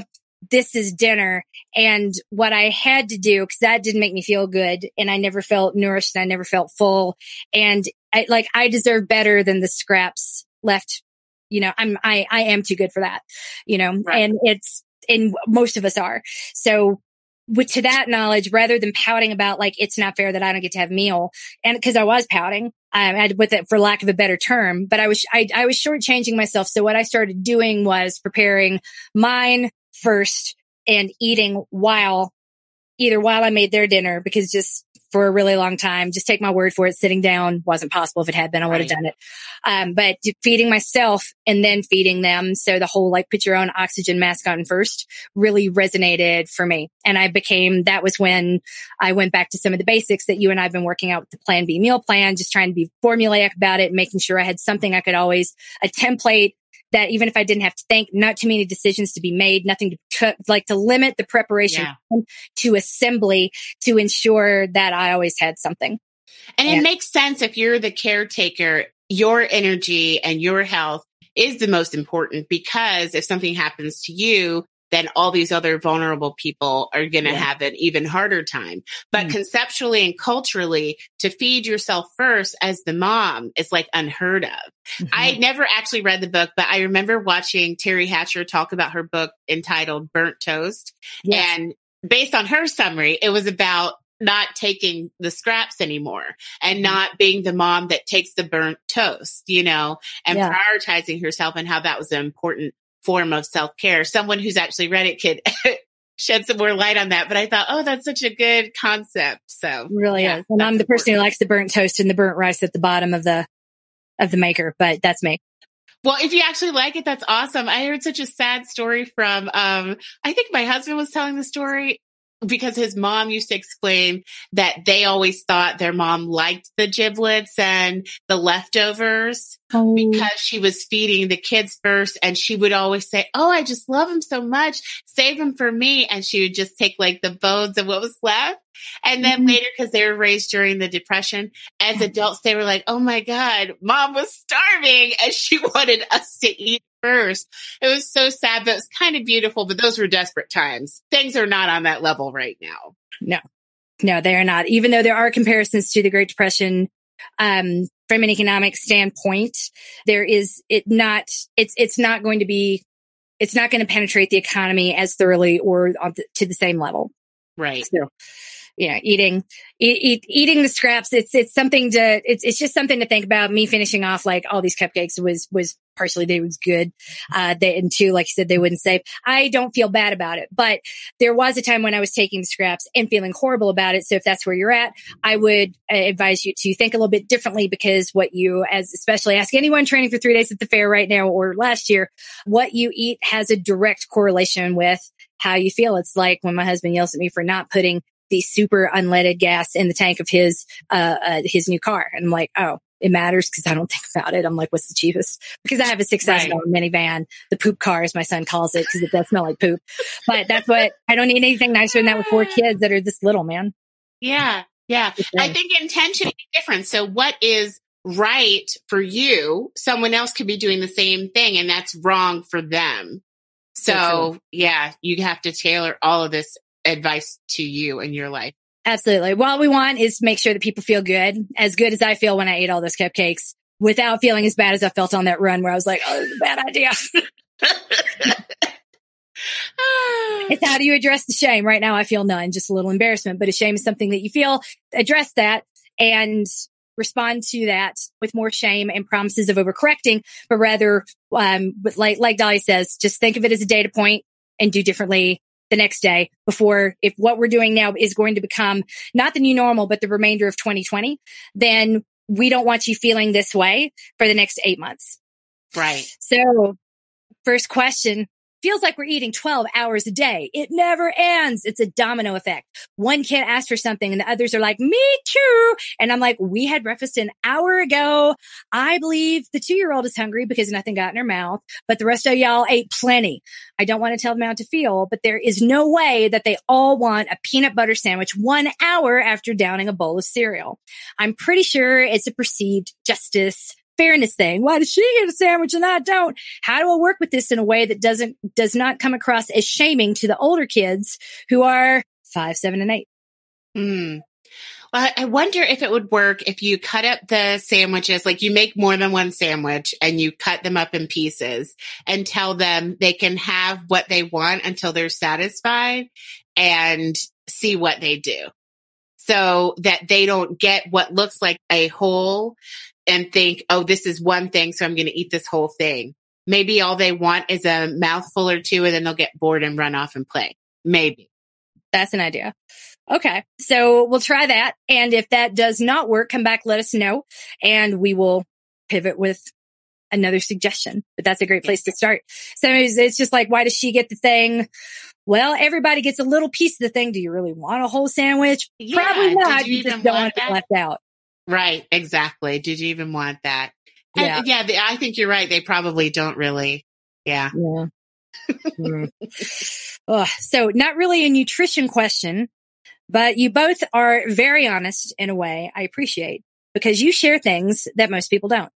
this is dinner. And what I had to do, cause that didn't make me feel good and I never felt nourished and I never felt full. And I, like, I deserve better than the scraps left. You know, I'm, I, I am too good for that, you know, Right. and it's, and most of us are. So with to that knowledge, rather than pouting about like it's not fair that I don't get to have meal, and because I was pouting, um, and with it for lack of a better term, but I was I, I was shortchanging myself. So what I started doing was preparing mine first and eating while either while I made their dinner because just for a really long time, just take my word for it, sitting down wasn't possible. If it had been, I would have Right. done it. Um, but feeding myself and then feeding them. So the whole like put your own oxygen mask on first really resonated for me. And I became, that was when I went back to some of the basics that you and I've been working out with the plan B meal plan, just trying to be formulaic about it, making sure I had something I could always, a template that even if I didn't have to think, not too many decisions to be made, nothing to cook, like to limit the preparation Yeah. to assembly to ensure that I always had something. And Yeah. it makes sense if you're the caretaker, your energy and your health is the most important because if something happens to you, then all these other vulnerable people are going to Yeah. have an even harder time. But Mm. conceptually and culturally, to feed yourself first as the mom is like unheard of. I never actually read the book, but I remember watching Teri Hatcher talk about her book entitled Burnt Toast. Yes. And based on her summary, it was about not taking the scraps anymore and Mhm. not being the mom that takes the burnt toast, you know, and Yeah. prioritizing herself and how that was an important form of self care. Someone who's actually read it could shed some more light on that. But I thought, oh, that's such a good concept. So really yeah, is. And I'm the person who likes the burnt toast and the burnt rice at the bottom of the of the maker, but that's me. Well, if you actually like it, that's awesome. I heard such a sad story from, um, I think my husband was telling the story because his mom used to explain that they always thought their mom liked the giblets and the leftovers because she was feeding the kids first and she would always say, Oh, I just love them so much. Save them for me. And she would just take like the bones of what was left. And then Mhm. later, because they were raised during the depression, as adults, they were like, Oh my God, mom was starving and she wanted us to eat first. It was so sad, but it was kind of beautiful. But those were desperate times. Things are not on that level right now. No, no, they are not. Even though there are comparisons to the Great Depression, um, from an economic standpoint, there is it not. It's it's not going to be. It's not going to penetrate the economy as thoroughly or on the, to the same level. Right. So, yeah, eating, eat, eat, eating the scraps. It's, it's something to, it's, it's just something to think about. Me finishing off like all these cupcakes was, was partially they was good. Uh, they, and two, like you said, they wouldn't save. I don't feel bad about it, but there was a time when I was taking scraps and feeling horrible about it. So if that's where you're at, I would uh, advise you to think a little bit differently because what you, as especially ask anyone training for three days at the fair right now or last year, what you eat has a direct correlation with how you feel. It's like when my husband yells at me for not putting the super unleaded gas in the tank of his, uh, uh his new car. And I'm like, oh, it matters because I don't think about it. I'm like, what's the cheapest? Because I have a successful right. minivan, the poop car, as my son calls it, because it does smell like poop. But that's what I don't need anything nicer than that with four kids that are this little, man. Yeah. Yeah. I think intention is different. So what is right for you, someone else could be doing the same thing and that's wrong for them. So, so yeah, you have to tailor all of this advice to you in your life. Absolutely. What we want is to make sure that people feel good, as good as I feel when I ate all those cupcakes without feeling as bad as I felt on that run where I was like, oh, this is a bad idea. it's how do you address the shame? Right now, I feel none, just a little embarrassment, but a shame is something that you feel. Address that and respond to that with more shame and promises of overcorrecting, but rather, um, like, like Dalia says, just think of it as a data point and do differently the next day before if what we're doing now is going to become not the new normal, but the remainder of 2020, then we don't want you feeling this way for the next eight months. Right. So first question, feels like we're eating 12 hours a day. It never ends. It's a domino effect. One can't ask for something and the others are like, me too. And I'm like, we had breakfast an hour ago. I believe the two year old is hungry because nothing got in her mouth, but the rest of y'all ate plenty. I don't want to tell them how to feel, but there is no way that they all want a peanut butter sandwich one hour after downing a bowl of cereal. I'm pretty sure it's a perceived justice fairness thing. Why does she get a sandwich and I don't? How do I work with this in a way that doesn't, does not come across as shaming to the older kids who are five, seven, and eight? Hmm. Well, I wonder if it would work if you cut up the sandwiches, like you make more than one sandwich and you cut them up in pieces and tell them they can have what they want until they're satisfied and see what they do. So that they don't get what looks like a whole and think, oh, this is one thing, so I'm going to eat this whole thing. Maybe all they want is a mouthful or two and then they'll get bored and run off and play. Maybe. That's an idea. Okay. So we'll try that. And if that does not work, come back, let us know and we will pivot with another suggestion. But that's a great place to start. So it's, just like, why does she get the thing? Well, everybody gets a little piece of the thing. Do you really want a whole sandwich? Yeah, Probably not. You, you just don't want it left out. Right. Exactly. Did you even want that? Yeah. And, yeah. I think you're right. They probably don't really. Yeah. Yeah. mm. oh, so not really a nutrition question, but you both are very honest in a way I appreciate because you share things that most people don't.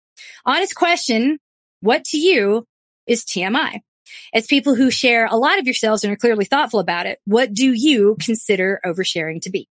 Honest question. What to you is TMI? As people who share a lot of yourselves and are clearly thoughtful about it, what do you consider oversharing to be?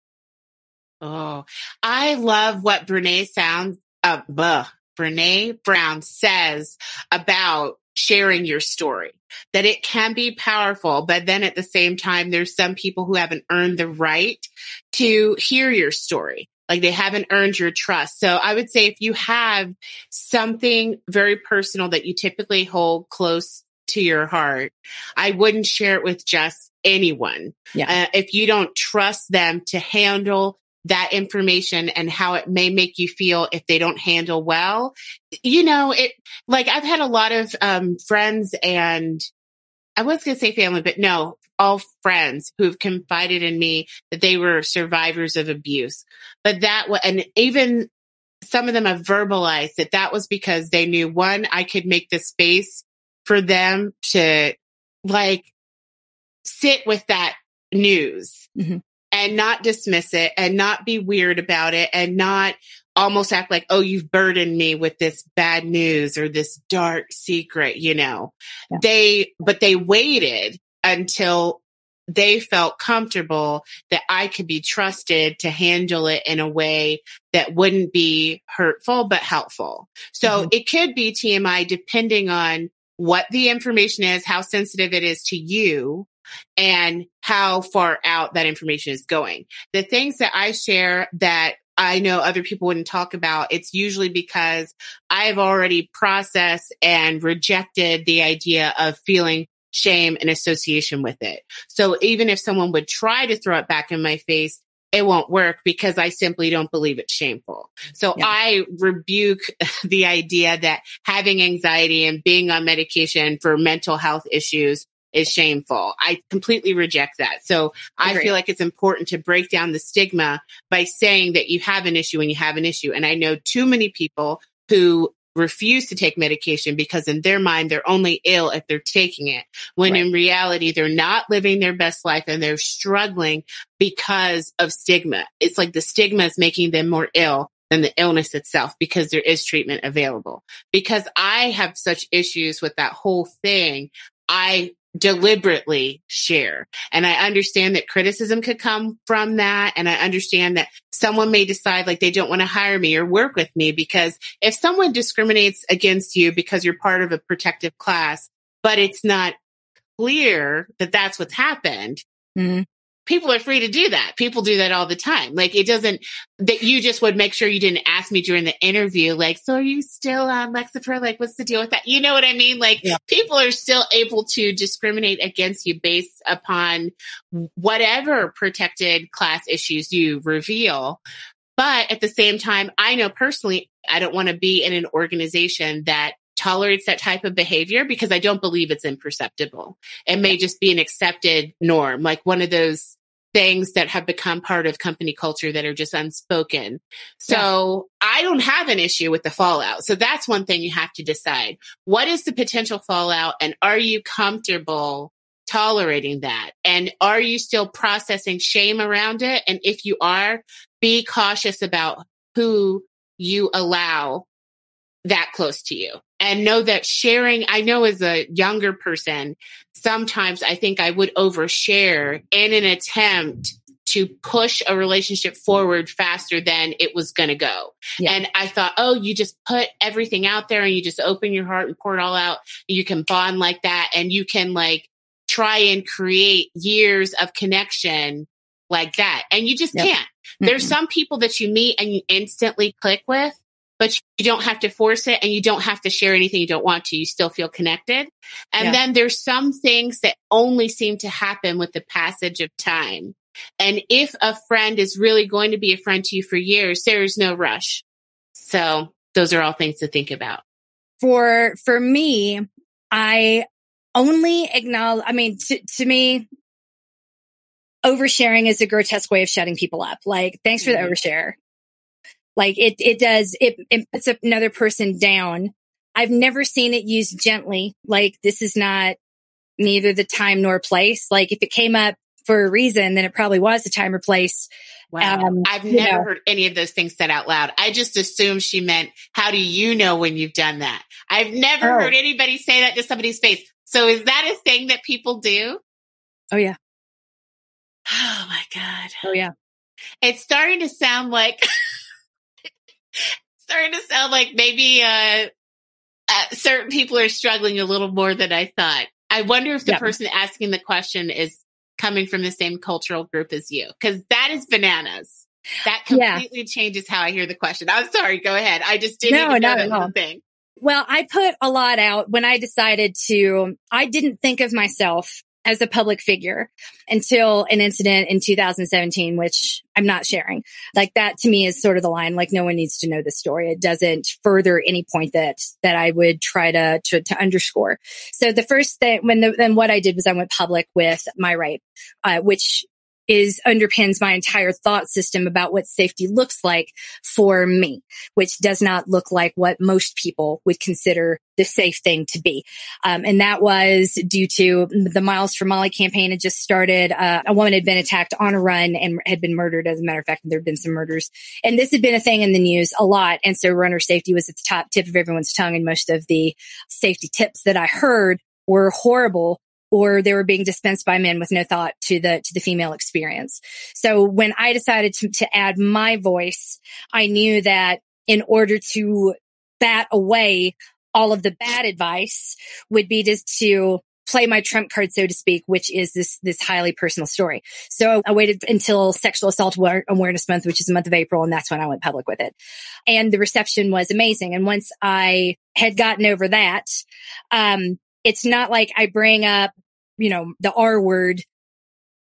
Oh, I love what Brene sounds, uh, buh, Brene Brown says about sharing your story, that it can be powerful, but then at the same time, there's some people who haven't earned the right to hear your story. Like they haven't earned your trust. So I would say if you have something very personal that you typically hold close to your heart, I wouldn't share it with just anyone. Yeah. Uh, if you don't trust them to handle that information and how it may make you feel if they don't handle well. You know, it like I've had a lot of um, friends and I was going to say family, but no, all friends who've confided in me that they were survivors of abuse. But that was, and even some of them have verbalized that that was because they knew one, I could make the space for them to like sit with that news. Mm-hmm and not dismiss it and not be weird about it and not almost act like, oh, you've burdened me with this bad news or this dark secret, you know. Yeah. They, but they waited until they felt comfortable that I could be trusted to handle it in a way that wouldn't be hurtful, but helpful. So mm-hmm. it could be TMI depending on what the information is, how sensitive it is to you, and how far out that information is going. The things that I share that I know other people wouldn't talk about, it's usually because I've already processed and rejected the idea of feeling shame and association with it. So even if someone would try to throw it back in my face, it won't work because I simply don't believe it's shameful. So yeah. I rebuke the idea that having anxiety and being on medication for mental health issues is shameful. I completely reject that. So I feel like it's important to break down the stigma by saying that you have an issue and you have an issue. And I know too many people who refuse to take medication because in their mind they're only ill if they're taking it when right. in reality they're not living their best life and they're struggling because of stigma it's like the stigma is making them more ill than the illness itself because there is treatment available because i have such issues with that whole thing i deliberately share. And I understand that criticism could come from that. And I understand that someone may decide like they don't want to hire me or work with me because if someone discriminates against you because you're part of a protective class, but it's not clear that that's what's happened, mm-hmm people are free to do that. People do that all the time. Like it doesn't that you just would make sure you didn't ask me during the interview, like, so are you still on Lexapro? Like, what's the deal with that? You know what I mean? Like yeah. people are still able to discriminate against you based upon whatever protected class issues you reveal. But at the same time, I know personally, I don't want to be in an organization that tolerates that type of behavior because I don't believe it's imperceptible. It may just be an accepted norm, like one of those things that have become part of company culture that are just unspoken. So yeah. I don't have an issue with the fallout. So that's one thing you have to decide. What is the potential fallout and are you comfortable tolerating that? And are you still processing shame around it? And if you are, be cautious about who you allow that close to you and know that sharing, I know as a younger person, sometimes I think I would overshare in an attempt to push a relationship forward faster than it was going to go. Yeah. And I thought, oh, you just put everything out there and you just open your heart and pour it all out. You can bond like that and you can like try and create years of connection like that. And you just yep. can't. Mm-hmm. There's some people that you meet and you instantly click with but you don't have to force it and you don't have to share anything you don't want to. You still feel connected. And yeah. then there's some things that only seem to happen with the passage of time. And if a friend is really going to be a friend to you for years, there is no rush. So those are all things to think about. For, for me, I only acknowledge, I mean, to, to me, oversharing is a grotesque way of shutting people up. Like, thanks for the mm-hmm. overshare. Like it, it does, it, it puts another person down. I've never seen it used gently. Like this is not neither the time nor place. Like if it came up for a reason, then it probably was the time or place. Wow. Um, I've never know. heard any of those things said out loud. I just assumed she meant, how do you know when you've done that? I've never oh. heard anybody say that to somebody's face. So is that a thing that people do? Oh yeah. Oh my God. Oh yeah. It's starting to sound like starting to sound like maybe uh, uh, certain people are struggling a little more than I thought. I wonder if the person asking the question is coming from the same cultural group as you, because that is bananas. That completely yeah. changes how I hear the question. I'm sorry. Go ahead. I just didn't no, know that was thing. Well, I put a lot out when I decided to, I didn't think of myself as a public figure until an incident in 2017, which I'm not sharing. Like that to me is sort of the line, like no one needs to know this story. It doesn't further any point that, that I would try to, to, to underscore. So the first thing, when the, then what I did was I went public with my rape, uh, which is underpins my entire thought system about what safety looks like for me, which does not look like what most people would consider the safe thing to be. Um, and that was due to the Miles for Mollie campaign had just started. Uh, a woman had been attacked on a run and had been murdered. As a matter of fact, there had been some murders and this had been a thing in the news a lot. And so runner safety was at the top tip of everyone's tongue. And most of the safety tips that I heard were horrible or they were being dispensed by men with no thought to the to the female experience. So when I decided to, to add my voice, I knew that in order to bat away all of the bad advice would be just to play my trump card, so to speak, which is this, this highly personal story. So I waited until sexual assault awareness month, which is the month of April. And that's when I went public with it. And the reception was amazing. And once I had gotten over that, um, it's not like I bring up, you know, the R word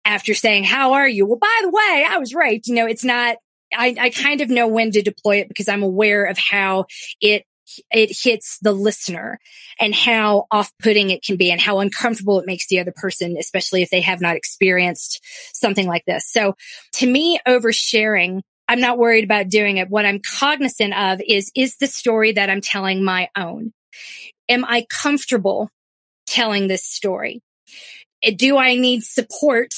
after saying, how are you? Well, by the way, I was raped. You know, it's not, I, I kind of know when to deploy it because I'm aware of how it it hits the listener and how off-putting it can be and how uncomfortable it makes the other person, especially if they have not experienced something like this. So to me, oversharing, I'm not worried about doing it. What I'm cognizant of is, is the story that I'm telling my own? Am I comfortable telling this story? Do I need support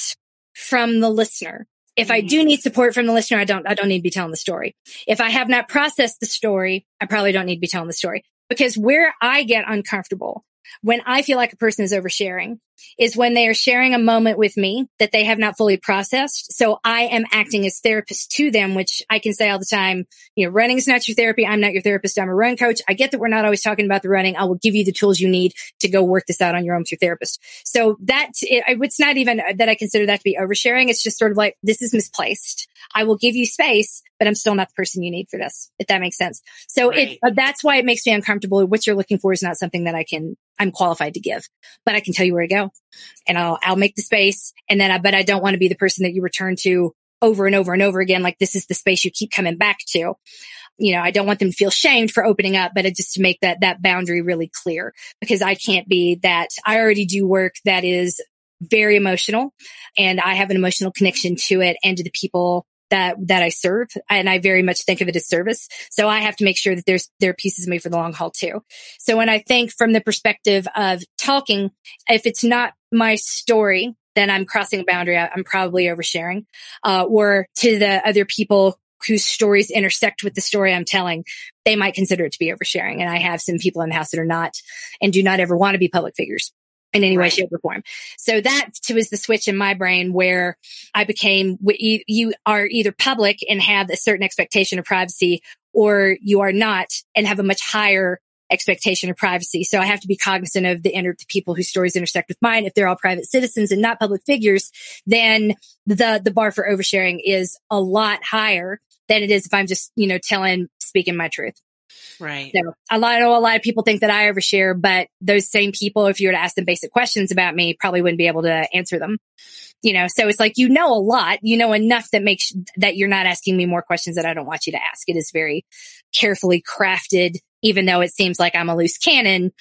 from the listener? If I do mm. need support from the listener, I don't, I don't need to be telling the story. If I have not processed the story, I probably don't need to be telling the story because where I get uncomfortable when I feel like a person is oversharing is when they are sharing a moment with me that they have not fully processed. So I am acting as therapist to them, which I can say all the time, you know, running is not your therapy. I'm not your therapist. I'm a run coach. I get that we're not always talking about the running. I will give you the tools you need to go work this out on your own with your therapist. So that it, it's not even that I consider that to be oversharing. It's just sort of like, this is misplaced. I will give you space, but I'm still not the person you need for this, if that makes sense. So right. it, uh, that's why it makes me uncomfortable. What you're looking for is not something that I can, I'm qualified to give, but I can tell you where to go and I'll, I'll make the space. And then I, but I don't want to be the person that you return to over and over and over again. Like this is the space you keep coming back to. You know, I don't want them to feel shamed for opening up, but just to make that, that boundary really clear because I can't be that I already do work that is very emotional and I have an emotional connection to it and to the people that that I serve, and I very much think of it as service. So I have to make sure that there's there are pieces me for the long haul too. So when I think from the perspective of talking, if it's not my story, then I'm crossing a boundary. I'm probably oversharing, uh, or to the other people whose stories intersect with the story I'm telling, they might consider it to be oversharing. And I have some people in the house that are not and do not ever want to be public figures in any way, shape, or form. So that was the switch in my brain where I became, you, you are either public and have a certain expectation of privacy or you are not and have a much higher expectation of privacy. So I have to be cognizant of the, inter- the people whose stories intersect with mine. If they're all private citizens and not public figures, then the, the bar for oversharing is a lot higher than it is if I'm just, you know, telling, speaking my truth. Right. So a lot, a lot of people think that I overshare, but those same people, if you were to ask them basic questions about me, probably wouldn't be able to answer them. You know, so it's like, you know, a lot, you know, enough that makes that you're not asking me more questions that I don't want you to ask. It is very carefully crafted, even though it seems like I'm a loose cannon.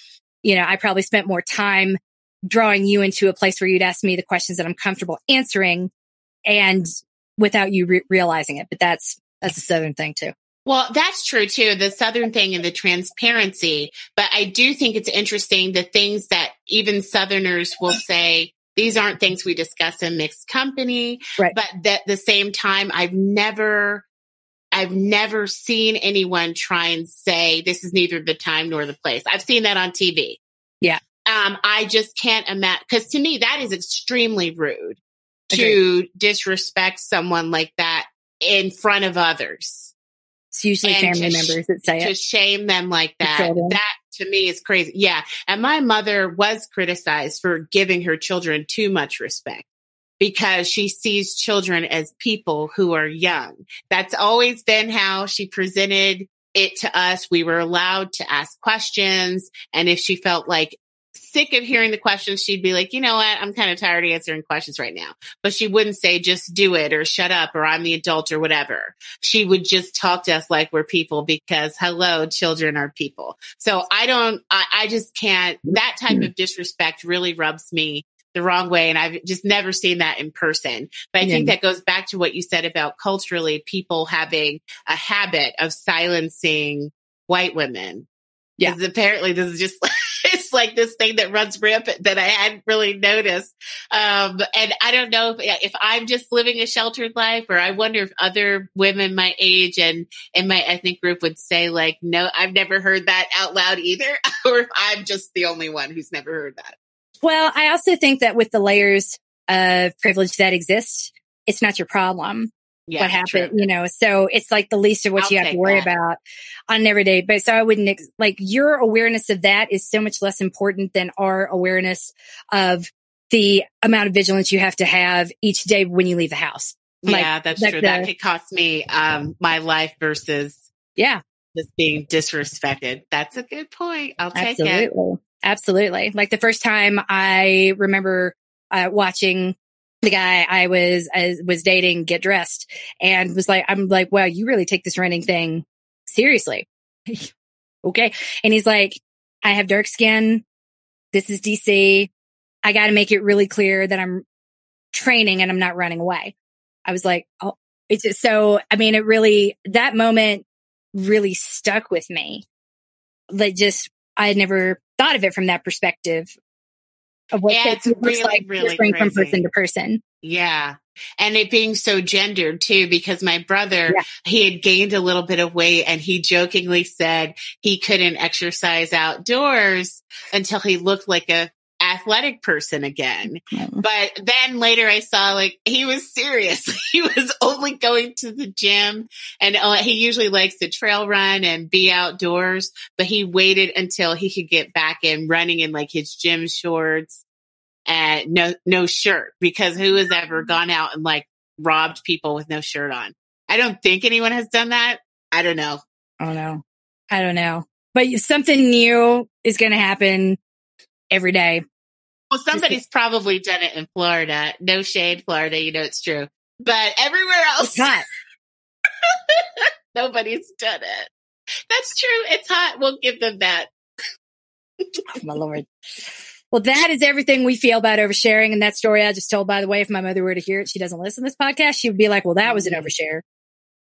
You know, I probably spent more time drawing you into a place where you'd ask me the questions that I'm comfortable answering and without you re- realizing it. But that's, that's a Southern thing too. Well, that's true too. The Southern thing and the transparency. But I do think it's interesting the things that even Southerners will say, these aren't things we discuss in mixed company. Right. But at the same time, I've never, I've never seen anyone try and say this is neither the time nor the place. I've seen that on TV. Yeah. Um, I just can't imagine because to me that is extremely rude to disrespect someone like that in front of others. It's usually and family members that say to it. To shame them like that. That to me is crazy. Yeah. And my mother was criticized for giving her children too much respect because she sees children as people who are young. That's always been how she presented it to us. We were allowed to ask questions. And if she felt like sick of hearing the questions, she'd be like, you know what? I'm kind of tired of answering questions right now. But she wouldn't say, just do it or shut up or I'm the adult or whatever. She would just talk to us like we're people because hello, children are people. So I don't, I, I just can't, that type of disrespect really rubs me the wrong way. And I've just never seen that in person. But I yeah. think that goes back to what you said about culturally people having a habit of silencing white women. Yeah. Apparently this is just like this thing that runs rampant that I hadn't really noticed. Um, and I don't know if, if I'm just living a sheltered life or I wonder if other women my age and in my ethnic group would say like, no, I've never heard that out loud either. or if I'm just the only one who's never heard that. Well, I also think that with the layers of privilege that exist, it's not your problem. Yeah, what happened, true. you know. So it's like the least of what I'll you have to worry that. about on an everyday. But so I wouldn't ex- like your awareness of that is so much less important than our awareness of the amount of vigilance you have to have each day when you leave the house. Like, yeah, that's like true. that could cost me um my life versus yeah, just being disrespected. That's a good point. I'll take it. absolutely. Absolutely. Like the first time I remember uh, watching the guy I was I was dating get dressed and was like, I'm like, wow, you really take this running thing seriously. okay. And he's like, I have dark skin. This is DC. I got to make it really clear that I'm training and I'm not running away. I was like, oh, it's just so, I mean, it really, that moment really stuck with me. Like just, I had never thought of it from that perspective of what Yeah, it's really, like really differing from person to person. Yeah. And it being so gendered too, because my brother, Yeah. he had gained a little bit of weight and he jokingly said he couldn't exercise outdoors until he looked like a athletic person again. But then later I saw like he was serious. he was only going to the gym and uh, he usually likes to trail run and be outdoors, but he waited until he could get back in running in like his gym shorts and no, no shirt because who has ever mm-hmm. gone out and like robbed people with no shirt on? I don't think anyone has done that. I don't know. Oh, I don't know. I don't know. But something new is going to happen every day. Well, somebody's probably done it in Florida. No shade, Florida. You know it's true. But everywhere else, hot. nobody's done it. That's true. It's hot. We'll give them that. Oh, my lord. Well, that is everything we feel about oversharing. And that story I just told, by the way, if my mother were to hear it, she doesn't listen to this podcast. She would be like, well, that was an mm-hmm. overshare.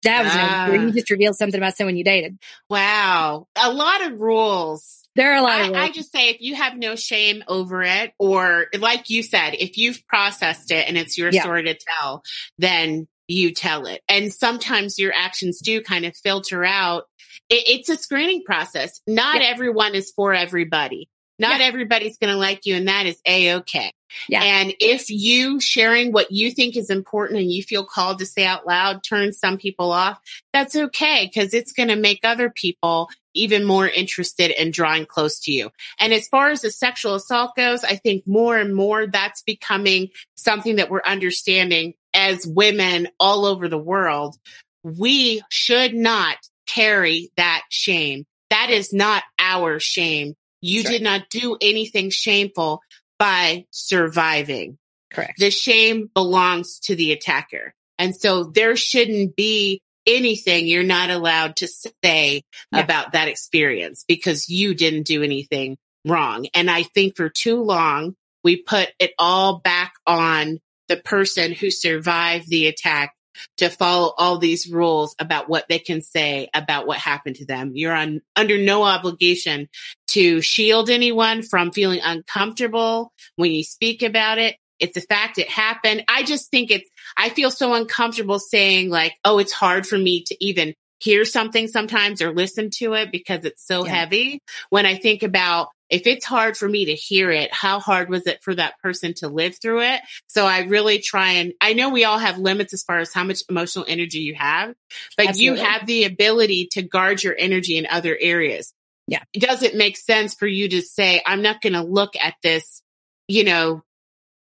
That was an overshare. You just revealed something about someone you dated. Wow. A lot of rules. There are a lot of I, I just say if you have no shame over it, or like you said, if you've processed it and it's your Yeah. story to tell, then you tell it. And sometimes your actions do kind of filter out. It, it's a screening process. Not Yeah. everyone is for everybody. Not Yeah. everybody's going to like you, and that is a okay. Yeah. And if you sharing what you think is important and you feel called to say out loud turns some people off, that's okay because it's going to make other people even more interested in drawing close to you. And as far as the sexual assault goes, I think more and more that's becoming something that we're understanding as women all over the world. We should not carry that shame. That is not our shame. You did not do anything shameful by surviving Correct. the shame belongs to the attacker. And so there shouldn't be anything you're not allowed to say Yeah. about that experience because you didn't do anything wrong. And I think for too long, we put it all back on the person who survived the attack to follow all these rules about what they can say about what happened to them. You're on under no obligation to shield anyone from feeling uncomfortable when you speak about it. It's a fact it happened. I just think it's, I feel so uncomfortable saying like, oh, it's hard for me to even hear something sometimes or listen to it because it's so Yeah. heavy. When I think about if it's hard for me to hear it, how hard was it for that person to live through it? So I really try and I know we all have limits as far as how much emotional energy you have, but Absolutely. you have the ability to guard your energy in other areas. Yeah. It doesn't make sense for you to say, I'm not going to look at this, you know,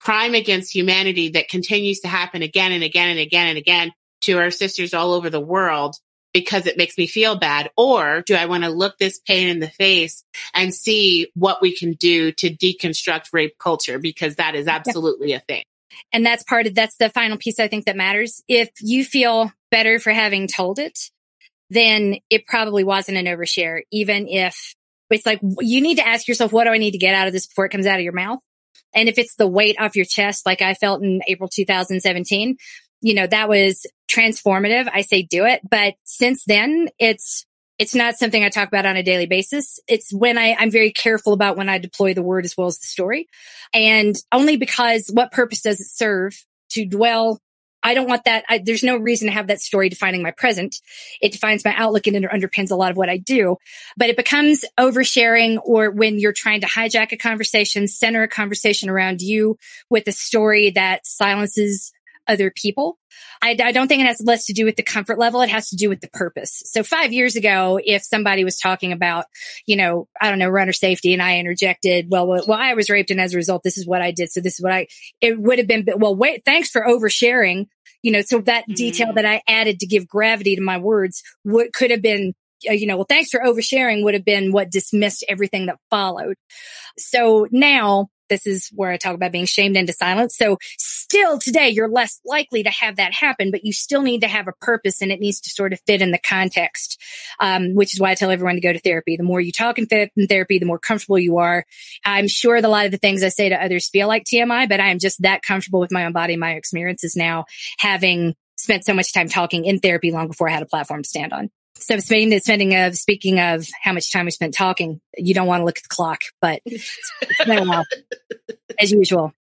crime against humanity that continues to happen again and again and again and again to our sisters all over the world because it makes me feel bad? Or do I want to look this pain in the face and see what we can do to deconstruct rape culture? Because that is absolutely a thing. And that's part of, that's the final piece I think that matters. If you feel better for having told it, then it probably wasn't an overshare, even if it's like you need to ask yourself, what do I need to get out of this before it comes out of your mouth? And if it's the weight off your chest, like I felt in April 2017, you know, that was transformative. I say do it. But since then, it's, it's not something I talk about on a daily basis. It's when I, I'm very careful about when I deploy the word as well as the story. And only because what purpose does it serve to dwell? I don't want that. I, there's no reason to have that story defining my present. It defines my outlook and it underpins a lot of what I do. But it becomes oversharing or when you're trying to hijack a conversation, center a conversation around you with a story that silences other people. I, I, don't think it has less to do with the comfort level. It has to do with the purpose. So five years ago, if somebody was talking about, you know, I don't know, runner safety and I interjected, well, well, I was raped and as a result, this is what I did. So this is what I, it would have been, well, wait, thanks for oversharing. You know, so that mm-hmm. detail that I added to give gravity to my words would, could have been uh, you know, well, thanks for oversharing would have been what dismissed everything that followed. So now this is where I talk about being shamed into silence. So still today, you're less likely to have that happen, but you still need to have a purpose and it needs to sort of fit in the context. Um, which is why I tell everyone to go to therapy. The more you talk in, th- in therapy, the more comfortable you are. I'm sure that a lot of the things I say to others feel like TMI, but I am just that comfortable with my own body, my experiences now, having spent so much time talking in therapy long before I had a platform to stand on. So spending, spending of speaking of how much time we spent talking, you don't want to look at the clock, but as usual.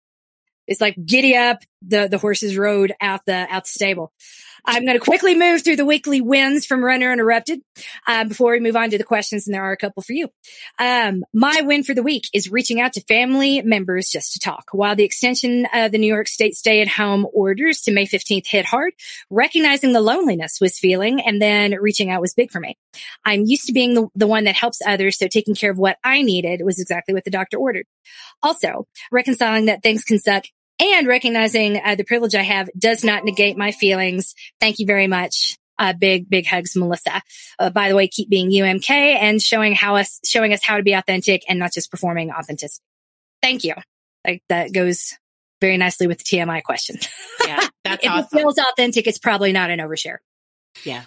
It's like giddy up. The, the horses rode out the, out the stable. I'm going to quickly move through the weekly wins from Runner Interrupted uh, before we move on to the questions, and there are a couple for you. Um, my win for the week is reaching out to family members just to talk. While the extension of the New York State stay-at-home orders to May 15th hit hard, recognizing the loneliness was feeling and then reaching out was big for me. I'm used to being the, the one that helps others, so taking care of what I needed was exactly what the doctor ordered. Also, reconciling that things can suck and recognizing uh, the privilege I have does not negate my feelings. Thank you very much. Uh, big, big hugs, Melissa. Uh, by the way, keep being UMK and showing how us, showing us how to be authentic and not just performing authenticity. Thank you. Like that goes very nicely with the TMI question. Yeah, that's if awesome. it feels authentic, it's probably not an overshare. Yeah.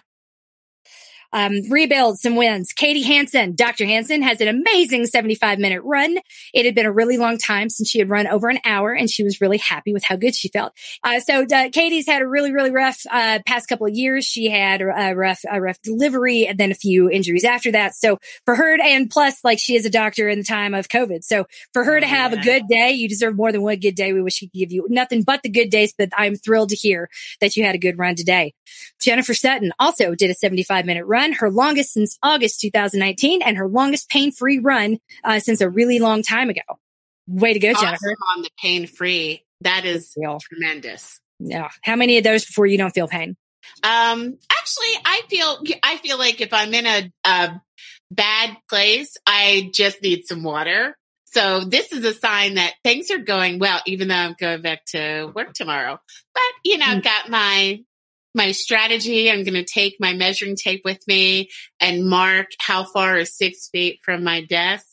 Um, rebuild some wins. Katie Hanson, Dr. Hanson has an amazing 75 minute run. It had been a really long time since she had run over an hour and she was really happy with how good she felt. Uh, so uh, Katie's had a really, really rough uh, past couple of years. She had a rough, a rough delivery and then a few injuries after that. So for her, to, and plus like she is a doctor in the time of COVID. So for her to have yeah. a good day, you deserve more than one good day. We wish we could give you nothing but the good days, but I'm thrilled to hear that you had a good run today. Jennifer Sutton also did a 75 minute run run, her longest since August 2019, and her longest pain free run uh, since a really long time ago. Way to go, awesome Jennifer. On the pain free. That is tremendous. Yeah. How many of those before you don't feel pain? Um, actually, I feel, I feel like if I'm in a, a bad place, I just need some water. So this is a sign that things are going well, even though I'm going back to work tomorrow. But, you know, I've mm. got my my strategy. I'm going to take my measuring tape with me and mark how far is six feet from my desk.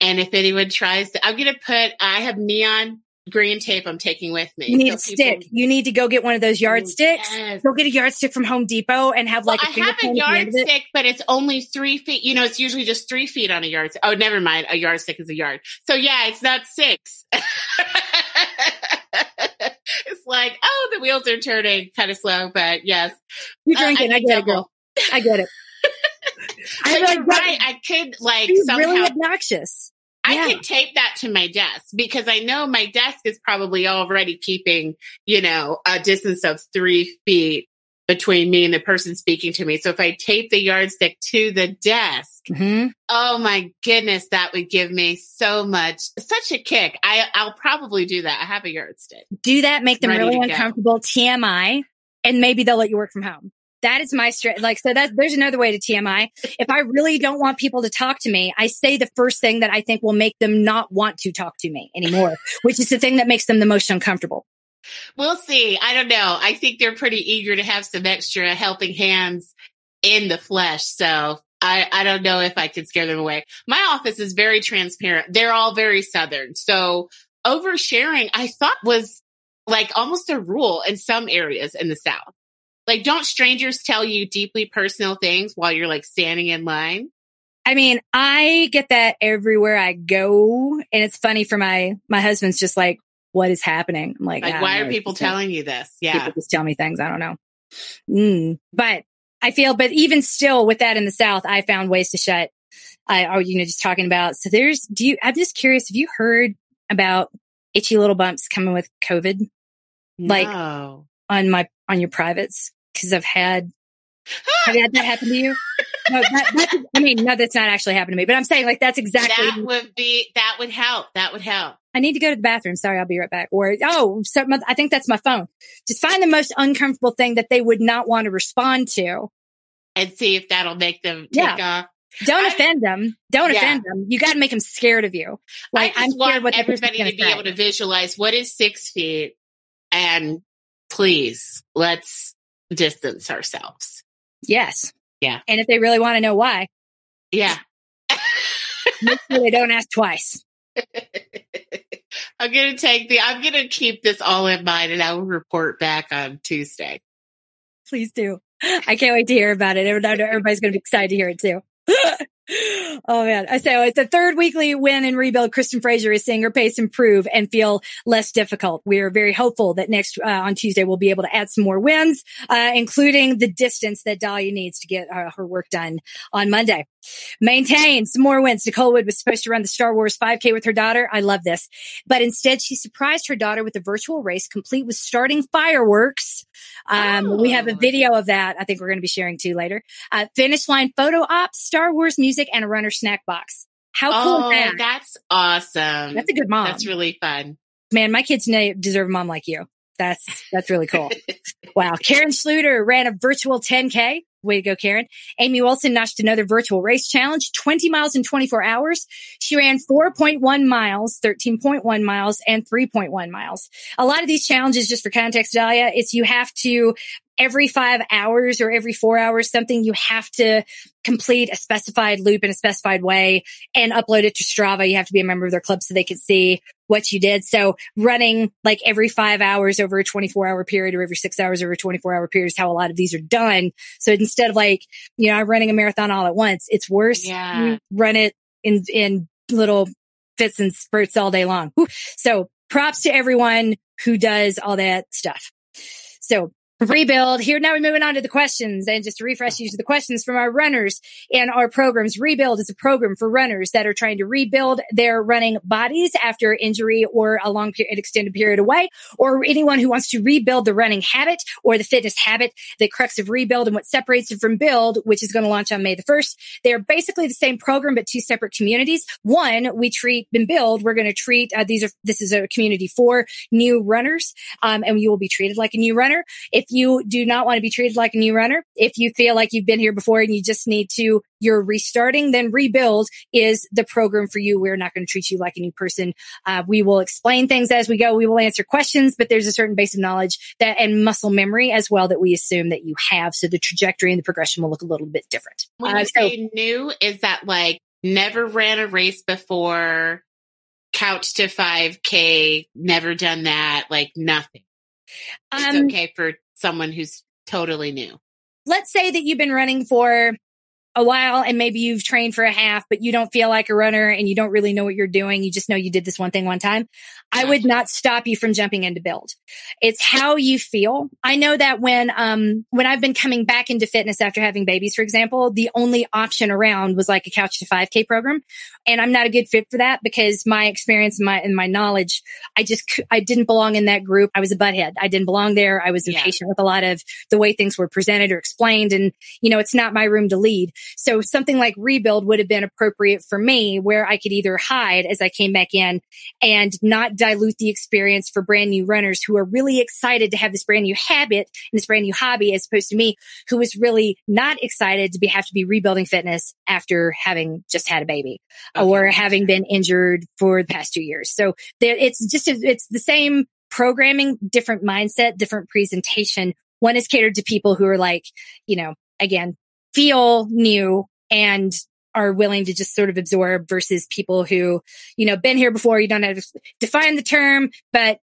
And if anyone tries to, I'm going to put, I have neon green tape I'm taking with me. You need so a people, stick. You need to go get one of those yardsticks. Yes. Go get a yardstick from Home Depot and have like well, a I have a yardstick, but it's only three feet. You know, it's usually just three feet on a yardstick. Oh, never mind. A yardstick is a yard. So yeah, it's not six. it's like, oh, the wheels are turning kind of slow, but yes. You're drinking. Uh, I, I get it, girl. I get it. I like, right. I could like somehow really obnoxious. I yeah. could tape that to my desk because I know my desk is probably already keeping, you know, a distance of three feet between me and the person speaking to me. So if I tape the yardstick to the desk, mm-hmm. oh my goodness, that would give me so much, such a kick. I, I'll probably do that. I have a yardstick. Do that, make them really uncomfortable. Go. TMI, and maybe they'll let you work from home. That is my straight. Like, so that there's another way to TMI. If I really don't want people to talk to me, I say the first thing that I think will make them not want to talk to me anymore, which is the thing that makes them the most uncomfortable. We'll see. I don't know. I think they're pretty eager to have some extra helping hands in the flesh. So I, I don't know if I can scare them away. My office is very transparent. They're all very Southern. So oversharing, I thought was like almost a rule in some areas in the South. Like, don't strangers tell you deeply personal things while you're like standing in line? I mean, I get that everywhere I go. And it's funny for my, my husband's just like, what is happening? I'm like, like why know. are people telling you this? Yeah. People just tell me things. I don't know. Mm. But I feel, but even still with that in the South, I found ways to shut. I, oh, you know, just talking about, so there's, do you, I'm just curious, have you heard about itchy little bumps coming with COVID? No. Like on my, on your privates? Cause I've had, have you had that happen to you? No, that, I mean, no, that's not actually happened to me, but I'm saying like that's exactly. That would be, that would help. That would help. I need to go to the bathroom. Sorry, I'll be right back. Or, oh, so I think that's my phone. Just find the most uncomfortable thing that they would not want to respond to. And see if that'll make them take Yeah. off. Don't I- offend them. Don't Yeah. offend them. You got to make them scared of you. Like I I'm scared want everybody to be say. able to visualize what is six feet and please let's distance ourselves. Yes. Yeah. And if they really want to know why, Yeah. make sure they don't ask twice. I'm to take the, I'm to keep this all in mind and I will report back on Tuesday. Please do. I can't wait to hear about it. Everybody's to be excited to hear it too. oh man. I say it's the third weekly win and rebuild. Kristen Fraser is seeing her pace improve and feel less difficult. We are very hopeful that next uh, on Tuesday we'll be able to add some more wins, uh, including the distance that Dalia needs to get uh, her work done on Monday. Maintain some more wins. Nicole Wood was supposed to run the Star Wars 5K with her daughter. I love this. But instead, she surprised her daughter with a virtual race complete with starting fireworks. Um, We have a Oh. video of that. I think we're going to be sharing too later. Uh, finish line photo op, Star Wars music, and a runner snack box. How cool oh, is that? that's awesome. That's a good mom. That's really fun. Man, my kids deserve a mom like you. That's that's really cool. wow. Karen Schluter ran a virtual 10K. Way to go, Karen. Amy Wilson notched another virtual race challenge, 20 miles in 24 hours. She ran 4.1 miles, 13.1 miles, and 3.1 miles. A lot of these challenges, just for context, Dalia, it's you have to every five hours or every four hours, something you have to complete a specified loop in a specified way and upload it to Strava. You have to be a member of their club so they can see what you did. So running like every five hours over a 24 hour period or every six hours over a 24 hour period is how a lot of these are done. So instead of like, you know, I'm running a marathon all at once, it's worse. Yeah. You run it in, in little fits and spurts all day long. So props to everyone who does all that stuff. So Rebuild. Here now we're moving on to the questions and just to refresh you to the questions from our runners and our programs. Rebuild is a program for runners that are trying to rebuild their running bodies after injury or a long period, extended period away, or anyone who wants to rebuild the running habit or the fitness habit. The crux of rebuild and what separates it from build, which is going to launch on May the 1st. They're basically the same program, but two separate communities. One, we treat and build. We're going to treat, uh, these are, this is a community for new runners. Um, and you will be treated like a new runner. If you do not want to be treated like a new runner, if you feel like you've been here before and you just need to, you're restarting, then rebuild is the program for you. We're not going to treat you like a new person. Uh, we will explain things as we go. We will answer questions, but there's a certain base of knowledge that and muscle memory as well that we assume that you have. So the trajectory and the progression will look a little bit different. When Uh, you so- say new, is that like never ran a race before, couch to 5K, never done that, like nothing? It's Um, okay for someone who's totally new. let's say that you've been running for a while and maybe you've trained for a half, but you don't feel like a runner and you don't really know what you're doing. You just know you did this one thing one time. I would not stop you from jumping into build. It's how you feel. I know that when, um, when I've been coming back into fitness after having babies, for example, the only option around was like a couch to 5k program. And I'm not a good fit for that because my experience and my, and my knowledge, I just, I didn't belong in that group. I was a butthead. I didn't belong there. I was Yeah. impatient with a lot of the way things were presented or explained. And, you know, it's not my room to lead. So something like rebuild would have been appropriate for me where I could either hide as I came back in and not dilute the experience for brand new runners who are really excited to have this brand new habit and this brand new hobby as opposed to me who was really not excited to be, have to be rebuilding fitness after having just had a baby or having been injured for the past two years. So there, it's just, a, it's the same programming, different mindset, different presentation. One is catered to people who are like, you know, again, feel new and are willing to just sort of absorb versus people who, you know, been here before. You don't have to define the term, but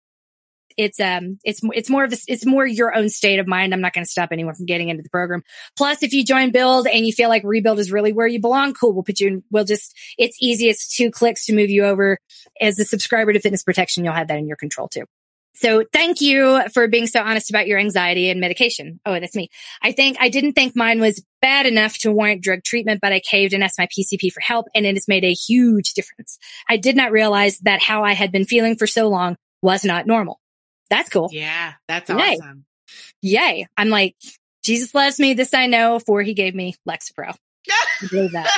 it's um it's it's more of a, it's more your own state of mind. I'm not going to stop anyone from getting into the program. Plus, if you join Build and you feel like Rebuild is really where you belong, cool. We'll put you in. We'll just it's easiest two clicks to move you over as a subscriber to Fitness Protection. You'll have that in your control too. So thank you for being so honest about your anxiety and medication. Oh, that's me. I think I didn't think mine was bad enough to warrant drug treatment, but I caved and asked my PCP for help and it has made a huge difference. I did not realize that how I had been feeling for so long was not normal. That's cool. Yeah, that's Yay. awesome. Yay. I'm like, Jesus loves me. This I know, for he gave me Lexapro. That.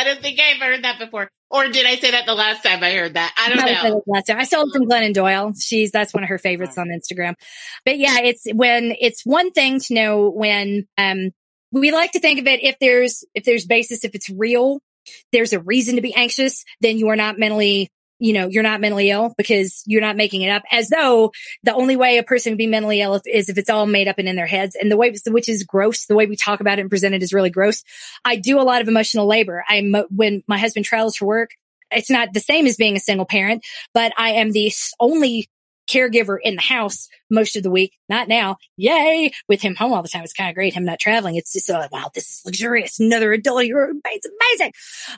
I don't think I've heard that before. Or did I say that the last time I heard that? I don't know. Last time. I stole it from Glennon Doyle. She's that's one of her favorites on Instagram. But yeah, it's when it's one thing to know when um we like to think of it if there's if there's basis, if it's real, there's a reason to be anxious, then you are not mentally you know, you're not mentally ill because you're not making it up as though the only way a person can be mentally ill is if it's all made up and in their heads. And the way, which is gross, the way we talk about it and present it is really gross. I do a lot of emotional labor. I'm, when my husband travels for work, it's not the same as being a single parent, but I am the only caregiver in the house most of the week. Not now. Yay. With him home all the time. It's kind of great. Him not traveling. It's just like, wow, this is luxurious. Another adult. It's amazing.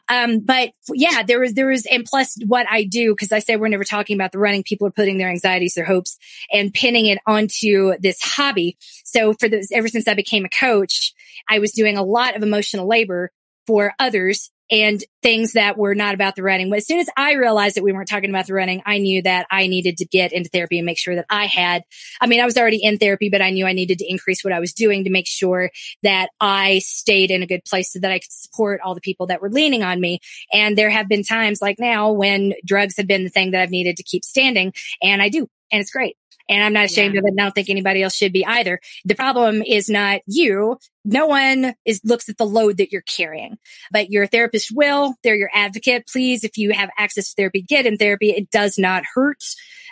Um, but yeah, there was, there was, and plus what I do, cause I say we're never talking about the running. People are putting their anxieties, their hopes and pinning it onto this hobby. So for this, ever since I became a coach, I was doing a lot of emotional labor for others and things that were not about the running. But as soon as I realized that we weren't talking about the running, I knew that I needed to get into therapy and make sure that I had, I mean, I was already in therapy, but I knew I needed to increase what I was doing to make sure that I stayed in a good place so that I could support all the people that were leaning on me. And there have been times like now when drugs have been the thing that I've needed to keep standing and I do. And it's great. And I'm not ashamed yeah. of it. And I don't think anybody else should be either. The problem is not you. No one is looks at the load that you're carrying, but your therapist will. They're your advocate. Please, if you have access to therapy, get in therapy. It does not hurt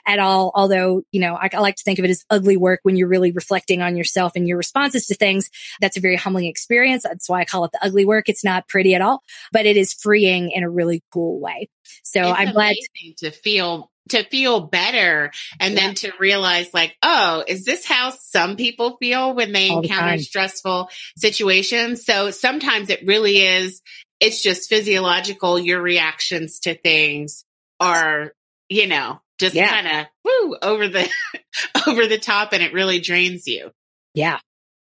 at all. Although, you know, I, I like to think of it as ugly work when you're really reflecting on yourself and your responses to things. That's a very humbling experience. That's why I call it the ugly work. It's not pretty at all, but it is freeing in a really cool way. So it's I'm glad to feel to feel better and yeah. then to realize like, oh, is this how some people feel when they All encounter the stressful situations? So sometimes it really is, it's just physiological. Your reactions to things are, you know, just yeah. kind of woo over the, over the top and it really drains you. Yeah.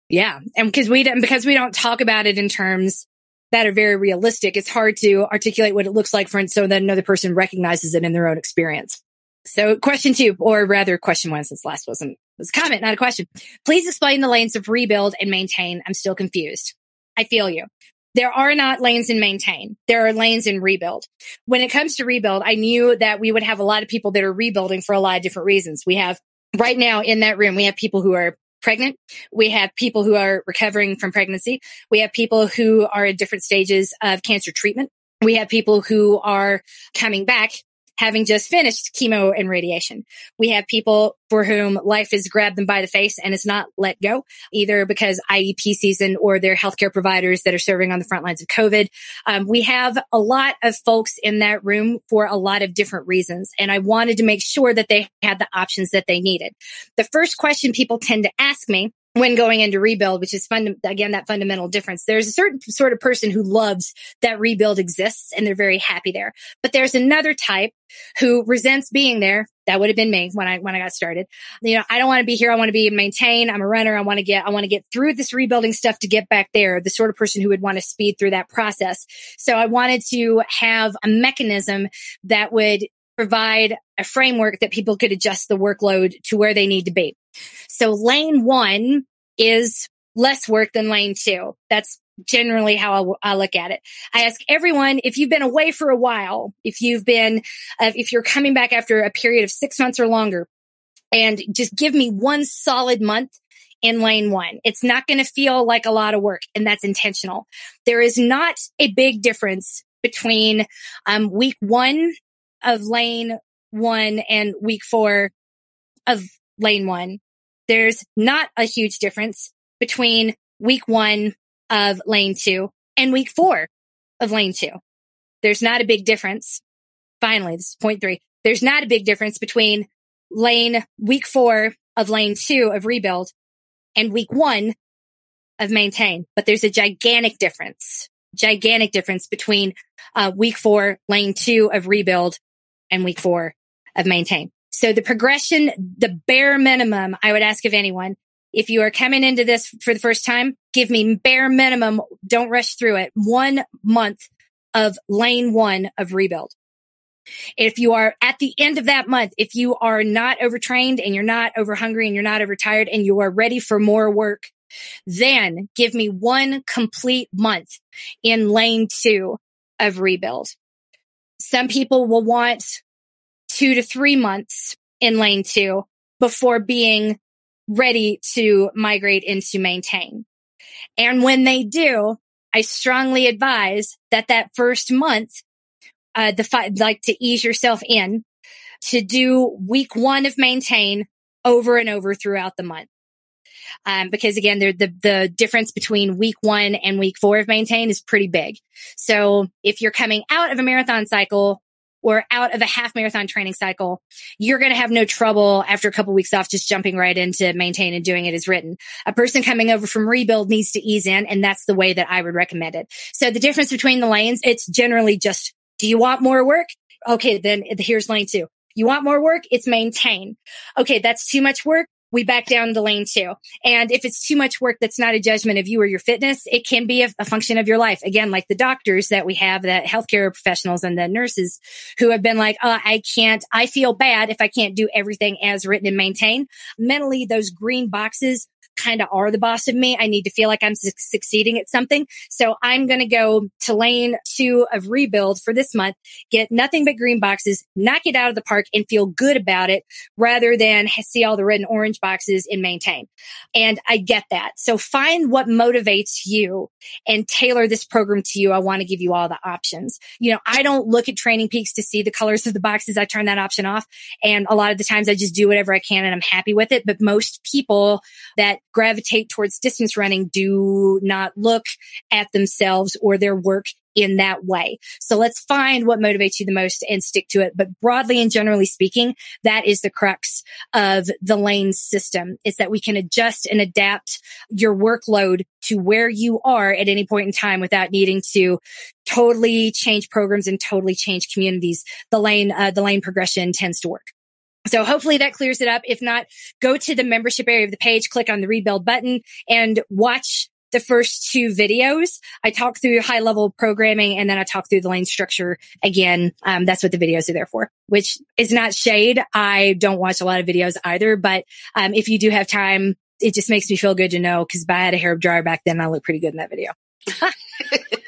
Yeah. And because we don't, because we don't talk about it in terms that are very realistic, it's hard to articulate what it looks like for so that another person recognizes it in their own experience. So question two, or rather question one, since last wasn't, was a comment, not a question. Please explain the lanes of rebuild and maintain. I'm still confused. I feel you. There are not lanes in maintain. There are lanes in rebuild. When it comes to rebuild, I knew that we would have a lot of people that are rebuilding for a lot of different reasons. We have right now in that room, we have people who are pregnant. We have people who are recovering from pregnancy. We have people who are at different stages of cancer treatment. We have people who are coming back having just finished chemo and radiation. We have people for whom life has grabbed them by the face and it's not let go, either because IEP season or their healthcare providers that are serving on the front lines of COVID. Um, we have a lot of folks in that room for a lot of different reasons. And I wanted to make sure that they had the options that they needed. The first question people tend to ask me when going into rebuild, which is fun, again, that fundamental difference. There's a certain sort of person who loves that rebuild exists and they're very happy there. But there's another type who resents being there. That would have been me when I, when I got started. You know, I don't want to be here. I want to be maintain. I'm a runner. I want to get, I want to get through this rebuilding stuff to get back there. The sort of person who would want to speed through that process. So I wanted to have a mechanism that would provide a framework that people could adjust the workload to where they need to be. So lane one is less work than lane two. That's generally how I, I, look at it. I ask everyone if you've been away for a while, if you've been, uh, if you're coming back after a period of six months or longer, and just give me one solid month in lane one. It's not going to feel like a lot of work, and that's intentional. There is not a big difference between um, week one of lane one and week four of lane one there's not a huge difference between week one of lane two and week four of lane two. There's not a big difference. Finally, this is point three. There's not a big difference between lane week four of lane two of rebuild and week one of maintain, but there's a gigantic difference, gigantic difference between uh, week four, lane two of rebuild and week four of maintain. So the progression, the bare minimum I would ask of anyone, if you are coming into this for the first time, give me bare minimum. Don't rush through it. One month of lane one of rebuild. If you are at the end of that month, if you are not overtrained and you're not over hungry and you're not overtired and you are ready for more work, then give me one complete month in lane two of rebuild. Some people will want two to three months in lane two before being ready to migrate into maintain. And when they do, I strongly advise that that first month, uh, the fi- like to ease yourself in to do week one of maintain over and over throughout the month. Um, because again, the, the difference between week one and week four of maintain is pretty big. So if you're coming out of a marathon cycle or out of a half marathon training cycle, you're going to have no trouble after a couple of weeks off just jumping right into maintain and doing it as written. A person coming over from rebuild needs to ease in, and that's the way that I would recommend it. So the difference between the lanes, it's generally just, do you want more work? Okay, then here's lane two. You want more work? It's maintain. Okay, that's too much work we back down the lane too. And if it's too much work, that's not a judgment of you or your fitness. It can be a, a, function of your life. Again, like the doctors that we have, that healthcare professionals and the nurses who have been like, oh, I can't, I feel bad if I can't do everything as written and maintain. Mentally, those green boxes kind of are the boss of me. I need to feel like I'm su- succeeding at something. So I'm going to go to lane two of rebuild for this month, get nothing but green boxes, knock it out of the park and feel good about it rather than see all the red and orange boxes and maintain. And I get that. So find what motivates you and tailor this program to you. I want to give you all the options. You know, I don't look at training peaks to see the colors of the boxes. I turn that option off. And a lot of the times I just do whatever I can and I'm happy with it. But most people that gravitate towards distance running do not look at themselves or their work in that way. So let's find what motivates you the most and stick to it. But broadly and generally speaking, that is the crux of the lane system is that we can adjust and adapt your workload to where you are at any point in time without needing to totally change programs and totally change communities. The lane, uh, the lane progression tends to work. So hopefully that clears it up. If not, go to the membership area of the page, click on the rebuild button and watch the first two videos. I talk through high level programming and then I talk through the lane structure again. Um, that's what the videos are there for, which is not shade. I don't watch a lot of videos either, but, um, if you do have time, it just makes me feel good to know because if I had a hair dryer back then, I look pretty good in that video.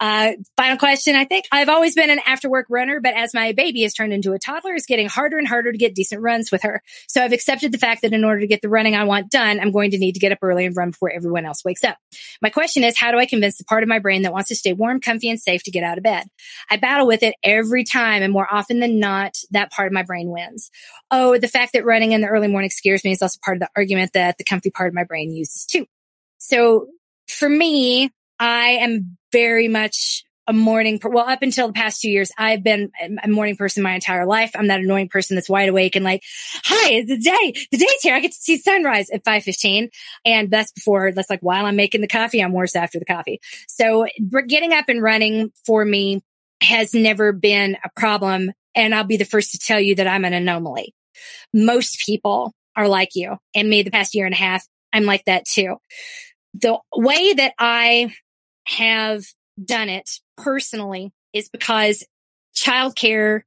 Uh, final question. I think I've always been an after work runner, but as my baby has turned into a toddler, it's getting harder and harder to get decent runs with her. So I've accepted the fact that in order to get the running I want done, I'm going to need to get up early and run before everyone else wakes up. My question is, how do I convince the part of my brain that wants to stay warm, comfy, and safe to get out of bed? I battle with it every time, and more often than not, that part of my brain wins. Oh, the fact that running in the early morning scares me is also part of the argument that the comfy part of my brain uses too. So for me, I am very much a morning, well, up until the past two years, I've been a morning person my entire life. I'm that annoying person that's wide awake and like, hi, it's the day, the day's here. I get to see sunrise at 515. And that's before, that's like while I'm making the coffee, I'm worse after the coffee. So getting up and running for me has never been a problem. And I'll be the first to tell you that I'm an anomaly. Most people are like you and me the past year and a half. I'm like that too. The way that I have done it personally is because childcare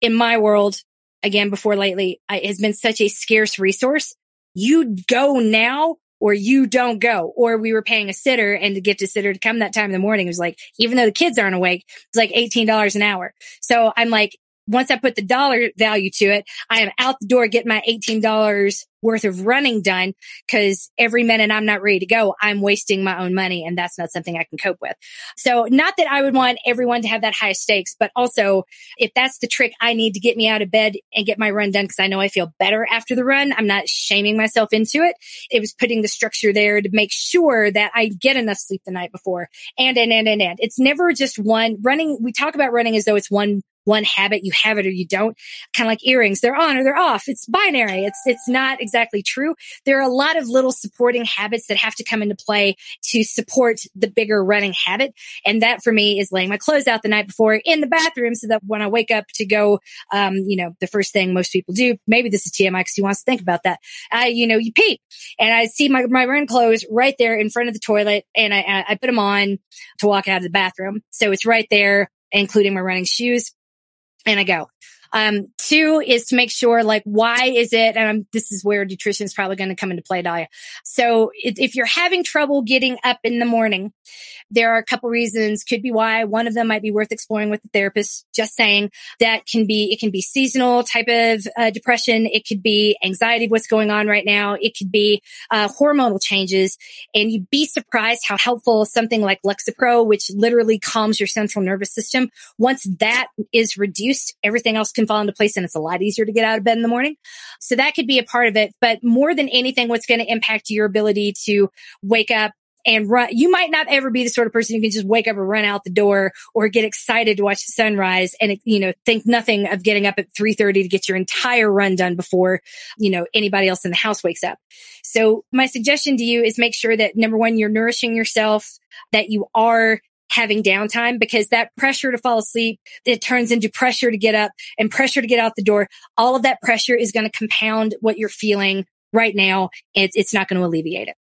in my world, again, before lately, has been such a scarce resource. You go now or you don't go. Or we were paying a sitter and to get a sitter to come that time in the morning, it was like, even though the kids aren't awake, it's like $18 an hour. So I'm like, once I put the dollar value to it, I am out the door getting my $18 worth of running done because every minute I'm not ready to go, I'm wasting my own money and that's not something I can cope with. So not that I would want everyone to have that high stakes, but also if that's the trick I need to get me out of bed and get my run done because I know I feel better after the run, I'm not shaming myself into it. It was putting the structure there to make sure that I get enough sleep the night before and, and, and, and, and. It's never just one running. We talk about running as though it's one one habit, you have it or you don't. Kind of like earrings, they're on or they're off. It's binary. It's, it's not exactly true. There are a lot of little supporting habits that have to come into play to support the bigger running habit. And that for me is laying my clothes out the night before in the bathroom so that when I wake up to go, um, you know, the first thing most people do, maybe this is TMI because he wants to think about that. I, you know, you pee and I see my, my run clothes right there in front of the toilet and I, I put them on to walk out of the bathroom. So it's right there, including my running shoes and I go. Um, two is to make sure, like, why is it? And this is where nutrition is probably going to come into play, Dalia. So if, if, you're having trouble getting up in the morning, there are a couple reasons could be why one of them might be worth exploring with the therapist. Just saying that can be, it can be seasonal type of uh, depression. It could be anxiety of what's going on right now. It could be uh, hormonal changes and you'd be surprised how helpful something like Lexapro, which literally calms your central nervous system. Once that is reduced, everything else can fall into place and it's a lot easier to get out of bed in the morning. So that could be a part of it. But more than anything, what's going to impact your ability to wake up and run. You might not ever be the sort of person who can just wake up and run out the door or get excited to watch the sunrise and, you know, think nothing of getting up at 3.30 to get your entire run done before, you know, anybody else in the house wakes up. So my suggestion to you is make sure that number one, you're nourishing yourself, that you are having downtime because that pressure to fall asleep, it turns into pressure to get up and pressure to get out the door. All of that pressure is going to compound what you're feeling right now. It's, it's not going to alleviate it.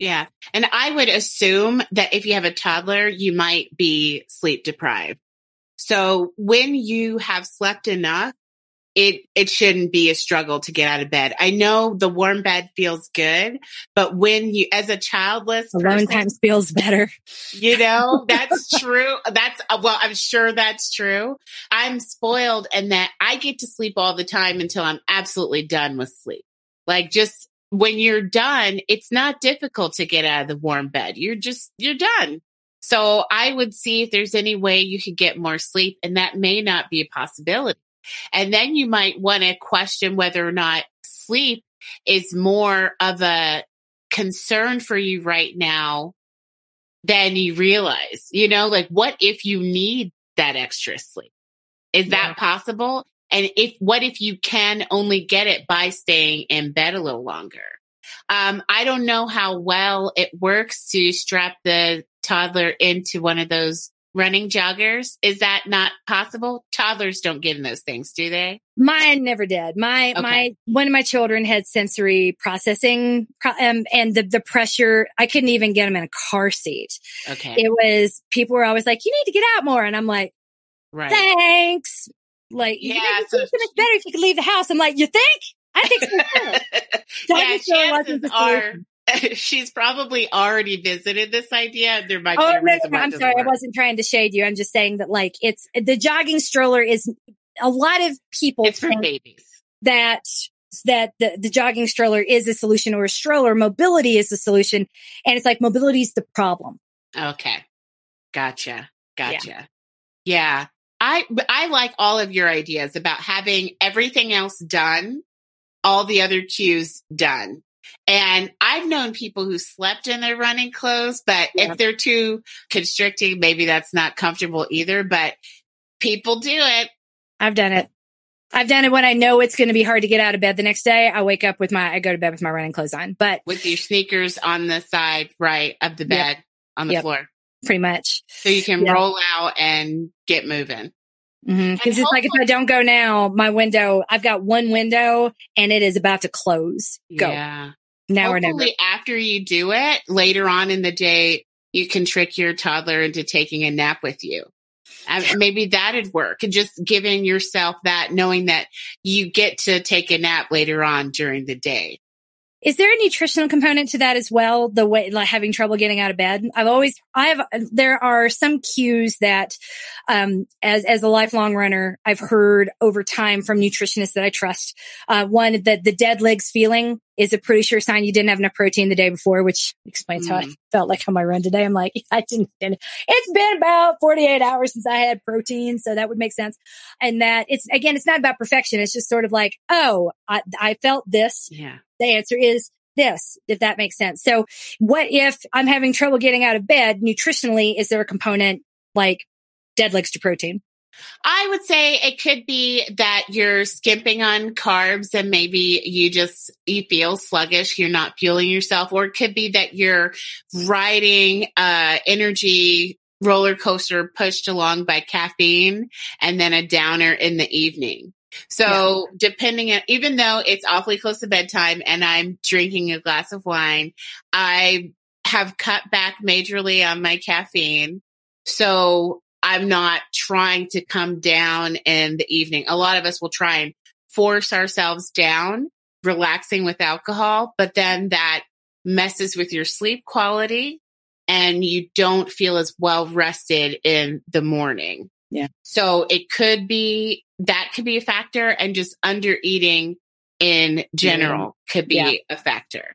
Yeah. And I would assume that if you have a toddler, you might be sleep deprived. So when you have slept enough, it, it shouldn't be a struggle to get out of bed. I know the warm bed feels good, but when you, as a childless alone times feels better. You know, that's true. That's, uh, well, I'm sure that's true. I'm spoiled and that I get to sleep all the time until I'm absolutely done with sleep. Like just when you're done, it's not difficult to get out of the warm bed. You're just, you're done. So I would see if there's any way you could get more sleep and that may not be a possibility. And then you might want to question whether or not sleep is more of a concern for you right now than you realize. You know, like what if you need that extra sleep? Is yeah. that possible? And if, what if you can only get it by staying in bed a little longer? Um, I don't know how well it works to strap the toddler into one of those running joggers. Is that not possible? Toddlers don't get in those things, do they? Mine never did. My, okay. my, one of my children had sensory processing, um, and the, the pressure, I couldn't even get him in a car seat. Okay. It was, people were always like, you need to get out more. And I'm like, right. thanks. Like, yeah, so it's better if you could leave the house. I'm like, you think? I think so. yeah, chances are she's probably already visited this idea. There might oh, be. No, no, I'm sorry, work. I wasn't trying to shade you. I'm just saying that like it's the jogging stroller is a lot of people. It's for babies. That that the, the jogging stroller is a solution or a stroller mobility is the solution. And it's like mobility is the problem. Okay. Gotcha. Gotcha. Yeah. yeah. I I like all of your ideas about having everything else done, all the other cues done. And I've known people who slept in their running clothes, but yeah. if they're too constricting, maybe that's not comfortable either, but people do it. I've done it. I've done it when I know it's going to be hard to get out of bed the next day. I wake up with my, I go to bed with my running clothes on, but with your sneakers on the side, right of the bed yep. on the yep. floor pretty much. So you can yeah. roll out and get moving. Because mm-hmm. it's like if I don't go now, my window, I've got one window and it is about to close. Go. Yeah. Now Hopefully or never. after you do it later on in the day, you can trick your toddler into taking a nap with you. maybe that'd work. And just giving yourself that, knowing that you get to take a nap later on during the day. Is there a nutritional component to that as well? The way, like having trouble getting out of bed. I've always, I have, there are some cues that, um, as, as a lifelong runner, I've heard over time from nutritionists that I trust. Uh, one, that the dead legs feeling is a pretty sure sign you didn't have enough protein the day before, which explains mm. how I mm. felt like on my run today. I'm like, I didn't, it's been about 48 hours since I had protein. So that would make sense. And that it's, again, it's not about perfection. It's just sort of like, oh, I, I felt this. Yeah the answer is this, if that makes sense. So what if I'm having trouble getting out of bed nutritionally? Is there a component like dead legs to protein? I would say it could be that you're skimping on carbs and maybe you just, you feel sluggish. You're not fueling yourself. Or it could be that you're riding, uh, energy roller coaster pushed along by caffeine and then a downer in the evening. So yeah. depending on, even though it's awfully close to bedtime and I'm drinking a glass of wine, I have cut back majorly on my caffeine. So I'm not trying to come down in the evening. A lot of us will try and force ourselves down, relaxing with alcohol, but then that messes with your sleep quality and you don't feel as well rested in the morning. Yeah. So it could be that could be a factor and just under eating in general could be Yeah. a factor.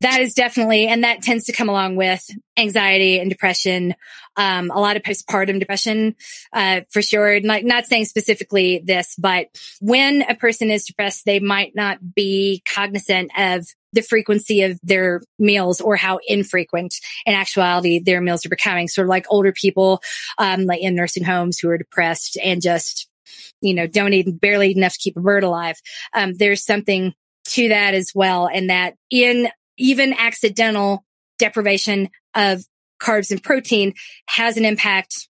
that is definitely, and that tends to come along with anxiety and depression. Um, a lot of postpartum depression, uh, for sure. Not, not saying specifically this, but when a person is depressed, they might not be cognizant of the frequency of their meals or how infrequent in actuality their meals are becoming. Sort of like older people, um, like in nursing homes who are depressed and just, you know, don't barely enough to keep a bird alive. Um, there's something to that as well. And that in even accidental deprivation of carbs and protein has an impact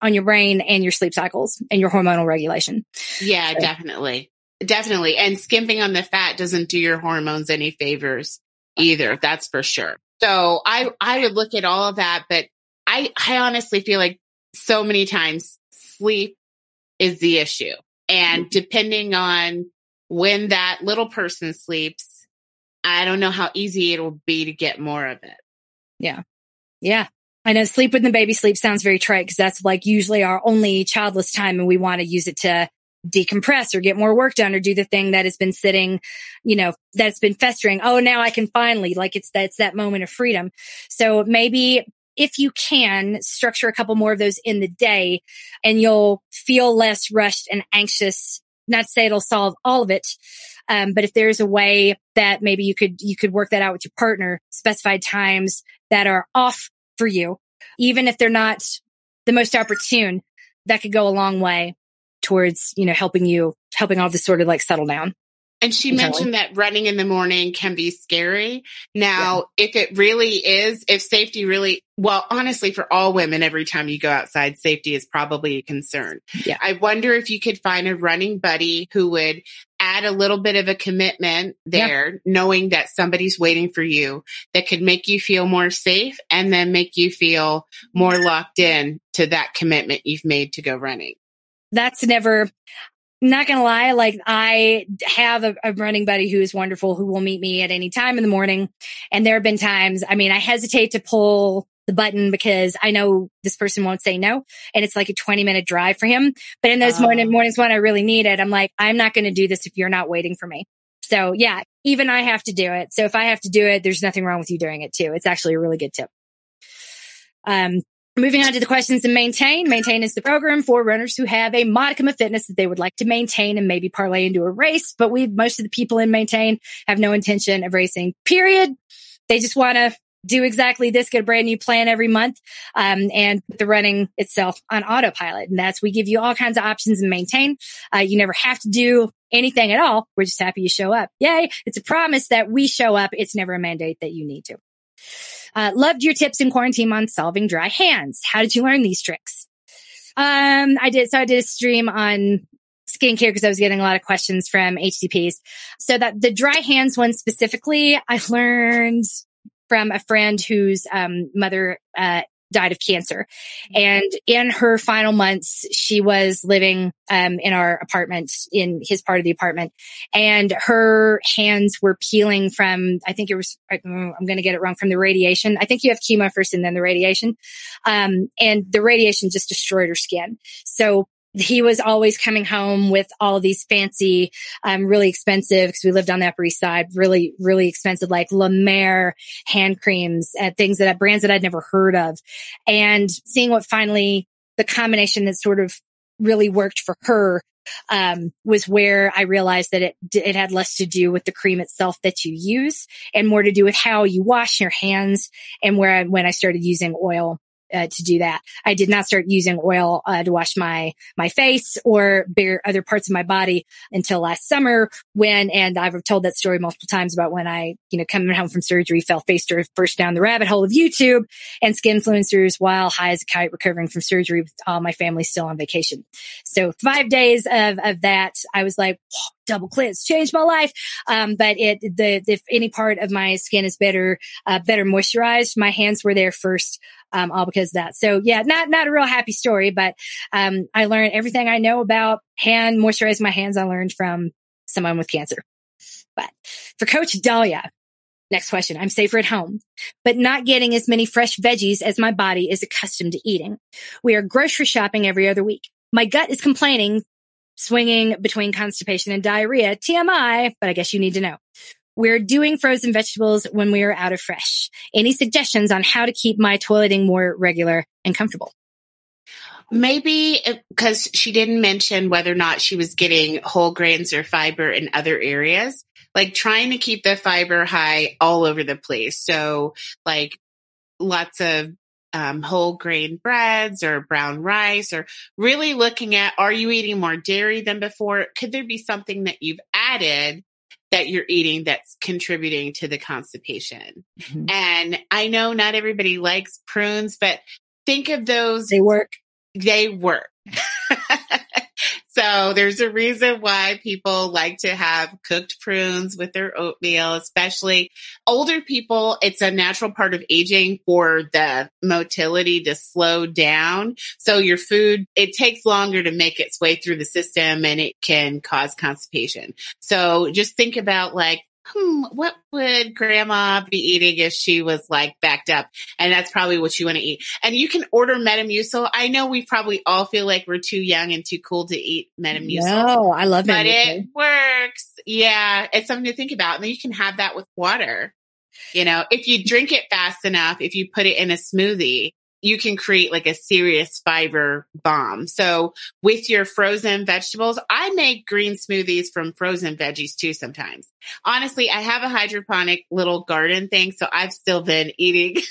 on your brain and your sleep cycles and your hormonal regulation. Yeah, So- definitely. Definitely. And skimping on the fat doesn't do your hormones any favors either. That's for sure. So I, I would look at all of that, but I, I honestly feel like so many times sleep is the issue. And mm-hmm. depending on when that little person sleeps, I don't know how easy it'll be to get more of it. Yeah. Yeah. I know sleep when the baby sleeps sounds very trite because that's like usually our only childless time and we want to use it to decompress or get more work done or do the thing that has been sitting, you know, that's been festering. Oh, now I can finally like it's that's that moment of freedom. So maybe if you can structure a couple more of those in the day and you'll feel less rushed and anxious. Not to say it'll solve all of it. Um, but if there's a way that maybe you could, you could work that out with your partner, specified times that are off for you, even if they're not the most opportune, that could go a long way towards, you know, helping you, helping all this sort of like settle down. And she mentioned that running in the morning can be scary. Now, if it really is, if safety really, well, honestly, for all women, every time you go outside, safety is probably a concern. Yeah. I wonder if you could find a running buddy who would add a little bit of a commitment there, knowing that somebody's waiting for you that could make you feel more safe and then make you feel more locked in to that commitment you've made to go running. That's never, not gonna lie, like I have a, a running buddy who is wonderful who will meet me at any time in the morning. And there have been times, I mean, I hesitate to pull the button because I know this person won't say no. And it's like a 20 minute drive for him. But in those Oh. morning mornings when I really need it, I'm like, I'm not going to do this if you're not waiting for me. So yeah, even I have to do it. So if I have to do it, there's nothing wrong with you doing it too. It's actually a really good tip. Um, moving on to the questions and maintain. Maintain is the program for runners who have a modicum of fitness that they would like to maintain and maybe parlay into a race. But we, most of the people in maintain have no intention of racing, period. They just want to do exactly this, get a brand new plan every month, um, and the running itself on autopilot. And that's, we give you all kinds of options and maintain. Uh, you never have to do anything at all. We're just happy you show up. Yay. It's a promise that we show up. It's never a mandate that you need to. Uh, loved your tips in quarantine on solving dry hands. How did you learn these tricks? Um, I did, so I did a stream on skincare because I was getting a lot of questions from HCPs. So that the dry hands one specifically, I learned from a friend whose um, mother uh, died of cancer. And in her final months, she was living um, in our apartment, in his part of the apartment, and her hands were peeling from, I think it was, mm, I'm going to get it wrong, from the radiation. I think you have chemo first and then the radiation. Um, and the radiation just destroyed her skin. So he was always coming home with all these fancy, um, really expensive, because we lived on the Upper East Side, really, really expensive, like La Mer hand creams and things that brands that I'd never heard of. And seeing what finally the combination that sort of really worked for her um, was where I realized that it it had less to do with the cream itself that you use and more to do with how you wash your hands and where I, when I started using oil uh, to do that. I did not start using oil uh, to wash my my face or bare other parts of my body until last summer when and I've told that story multiple times about when I you know coming home from surgery fell face first down the rabbit hole of YouTube and skin influencers while high as a kite recovering from surgery with all my family still on vacation. So five days of of that I was like double cleanse changed my life. Um, but it the if any part of my skin is better uh, better moisturized, my hands were there first um, all because of that. So yeah, not, not a real happy story, but, um, I learned everything I know about hand moisturizing my hands. I learned from someone with cancer. But for coach Dalia, Next question. I'm safer at home, but not getting as many fresh veggies as my body is accustomed to eating. We are grocery shopping every other week. My gut is complaining, swinging between constipation and diarrhea. TMI, but I guess you need to know. We're doing frozen vegetables when we are out of fresh. Any suggestions on how to keep my toileting more regular and comfortable? Maybe because she didn't mention whether or not she was getting whole grains or fiber in other areas, like trying to keep the fiber high all over the place. So, like lots of um, whole grain breads or brown rice, or really looking at are you eating more dairy than before? Could there be something that you've added that you're eating that's contributing to the constipation? Mm-hmm. And I know not everybody likes prunes, but think of those. They work they work. so there's a reason why people like to have cooked prunes with their oatmeal, especially older people. It's a natural part of aging for the motility to slow down. So your food, it takes longer to make its way through the system and it can cause constipation. So just think about like hmm, what would grandma be eating if she was like backed up? And that's probably what you want to eat. And you can order Metamucil. I know we probably all feel like we're too young and too cool to eat Metamucil. No, I love it. But it works. Yeah. It's something to think about. And then you can have that with water. You know, if you drink it fast enough, if you put it in a smoothie, you can create like a serious fiber bomb. So with your frozen vegetables, I make green smoothies from frozen veggies too sometimes. Honestly, I have a hydroponic little garden thing, so I've still been eating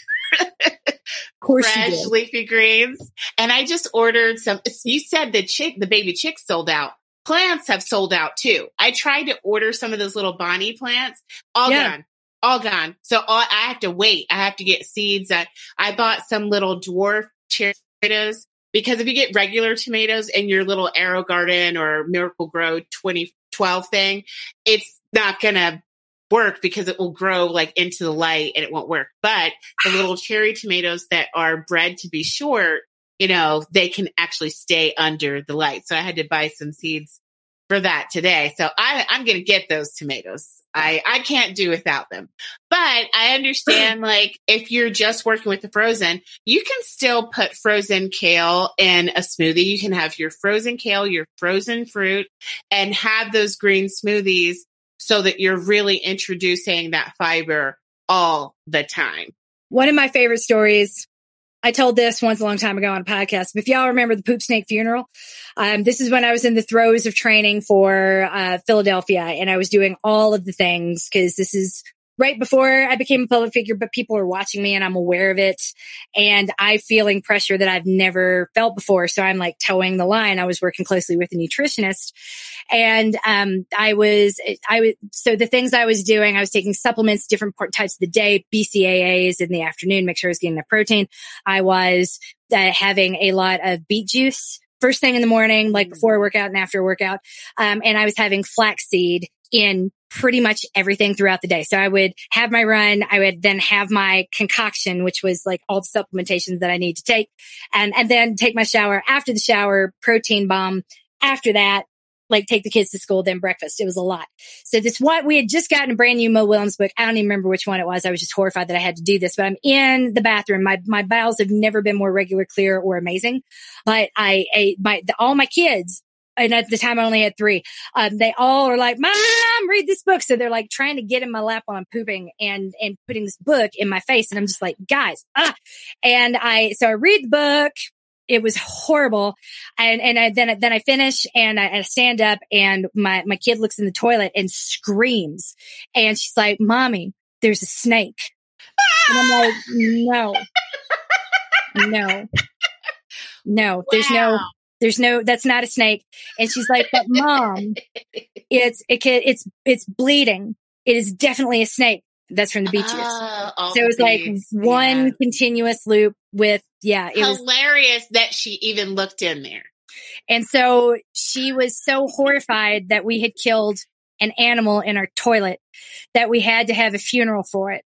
fresh leafy greens. And I just ordered some you said the chick the baby chicks sold out. Plants have sold out too. I tried to order some of those little Bonnie plants, all yeah. gone all gone. So all, I have to wait. I have to get seeds. I, I bought some little dwarf cherry tomatoes because if you get regular tomatoes in your little AeroGarden or Miracle-Gro 2012 thing, it's not going to work because it will grow like into the light and it won't work. But the little cherry tomatoes that are bred to be short, you know, they can actually stay under the light. So I had to buy some seeds for that today. So I, I'm going to get those tomatoes. I, I can't do without them. But I understand like if you're just working with the frozen, you can still put frozen kale in a smoothie. You can have your frozen kale, your frozen fruit and have those green smoothies so that you're really introducing that fiber all the time. One of my favorite stories I told this once a long time ago on a podcast. If y'all remember the poop snake funeral, um, this is when I was in the throes of training for uh, Philadelphia, and I was doing all of the things because this is right before I became a public figure, but people are watching me and I'm aware of it. And I feeling pressure that I've never felt before. So I'm like toeing the line. I was working closely with a nutritionist and, um, I was, I was, so the things I was doing, I was taking supplements, different types of the day, BCAAs in the afternoon, make sure I was getting the protein. I was uh, having a lot of beet juice first thing in the morning, like before a workout and after a workout. Um, and I was having flaxseed in pretty much everything throughout the day. So I would have my run. I would then have my concoction, which was like all the supplementations that I need to take and, and then take my shower after the shower, protein bomb after that. Like take the kids to school, then breakfast. It was a lot. So this one, we had just gotten a brand new Mo Willems book. I don't even remember which one it was. I was just horrified that I had to do this, but I'm in the bathroom. My, my bowels have never been more regular, clear or amazing. But I, I my, the, all my kids and at the time I only had three. Um, they all are like, "Mom, read this book." So they're like trying to get in my lap while I'm pooping and and putting this book in my face, and I'm just like, "Guys, ah!" And I so I read the book. It was horrible, and and I, then then I finish and I, I stand up, and my my kid looks in the toilet and screams, and she's like, "Mommy, there's a snake," and I'm like, "No, no." No, there's wow. no there's no, that's not a snake. And she's like, but mom, it's, it can, it's, it's bleeding. It is definitely a snake. That's from the beaches. Uh, so it was like one yeah. continuous loop with, yeah. It Hilarious was, that she even looked in there. And so she was so horrified that we had killed an animal in our toilet that we had to have a funeral for it.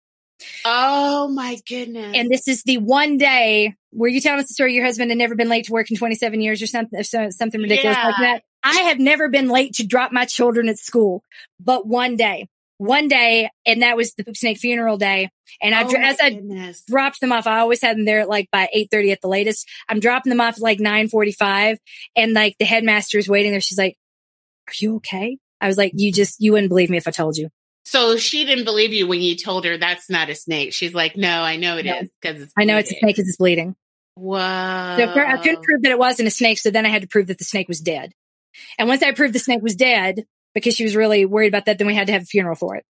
Oh my goodness. And this is the one day where you telling us the story your husband had never been late to work in 27 years or something, something ridiculous yeah. like that. I have never been late to drop my children at school, but one day. one day, and that was the poop snake funeral day. And I, Oh as I goodness. dropped them off, I always had them there like by 8.30 at the latest. I'm dropping them off at like 9.45 and like the headmaster is waiting there. She's like, are you okay? I was like, you just, you wouldn't believe me if I told you. So she didn't believe you when you told her that's not a snake. She's like, no, I know it is because. I know it's a snake because it's bleeding. Whoa. So I couldn't prove that it wasn't a snake. So then I had to prove that the snake was dead. And once I proved the snake was dead, because she was really worried about that, then we had to have a funeral for it.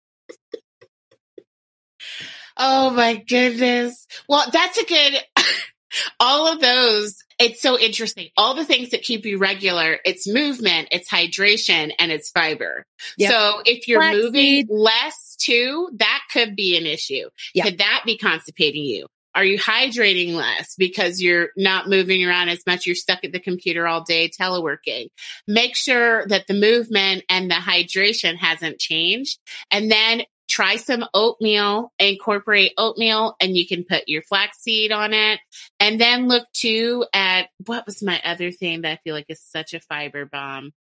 Oh my goodness. Well, that's a good, all of those. It's so interesting. All the things that keep you regular, it's movement, it's hydration, and it's fiber. Yep. So if you're moving less too, that could be an issue. Yep. Could that be constipating you? Are you hydrating less because you're not moving around as much? You're stuck at the computer all day teleworking. Make sure that the movement and the hydration hasn't changed. And then try some oatmeal, incorporate oatmeal, and you can put your flaxseed on it. And then look too at what was my other thing that I feel like is such a fiber bomb.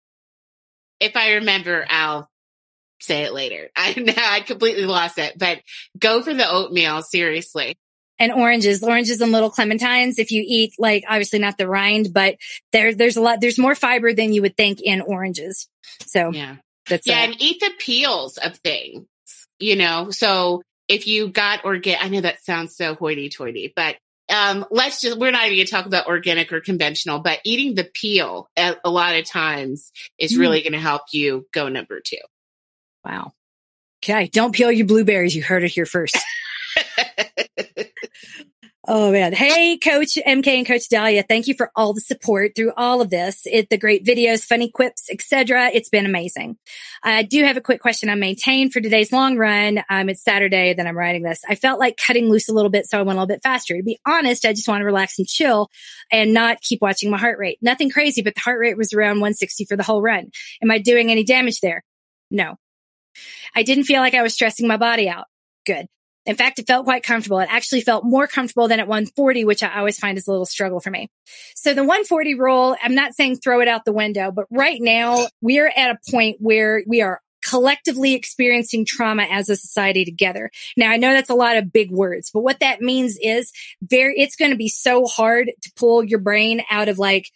If I remember, I'll say it later. I know I completely lost it, but go for the oatmeal, seriously. And oranges, oranges and little clementines. If you eat like, obviously not the rind, but there, there's a lot, there's more fiber than you would think in oranges. So Yeah. that's, Yeah, uh, and eat the peels of things, you know. So if you got organic, I know that sounds so hoity toity, but um, let's just, we're not even going to talk about organic or conventional, but eating the peel a, a lot of times is Mm. really going to help you go number two. wow. Okay. Don't peel your blueberries. You heard it here first. Oh man. Hey, Coach MK and Coach Dalia. Thank you for all the support through all of this. It, the great videos, funny quips, etc. It's been amazing. I do have a quick question on maintain for today's long run. Um, it's Saturday that I'm writing this. I felt like cutting loose a little bit, so I went a little bit faster. To be honest, I just want to relax and chill and not keep watching my heart rate. Nothing crazy, but the heart rate was around 160 for the whole run. Am I doing any damage there? No. I didn't feel like I was stressing my body out. Good. In fact, it felt quite comfortable. It actually felt more comfortable than at 140, which I always find is a little struggle for me. So the 140 rule, I'm not saying throw it out the window, but right now we are at a point where we are collectively experiencing trauma as a society together. Now I know that's a lot of big words, but what that means is very, it's going to be so hard to pull your brain out of like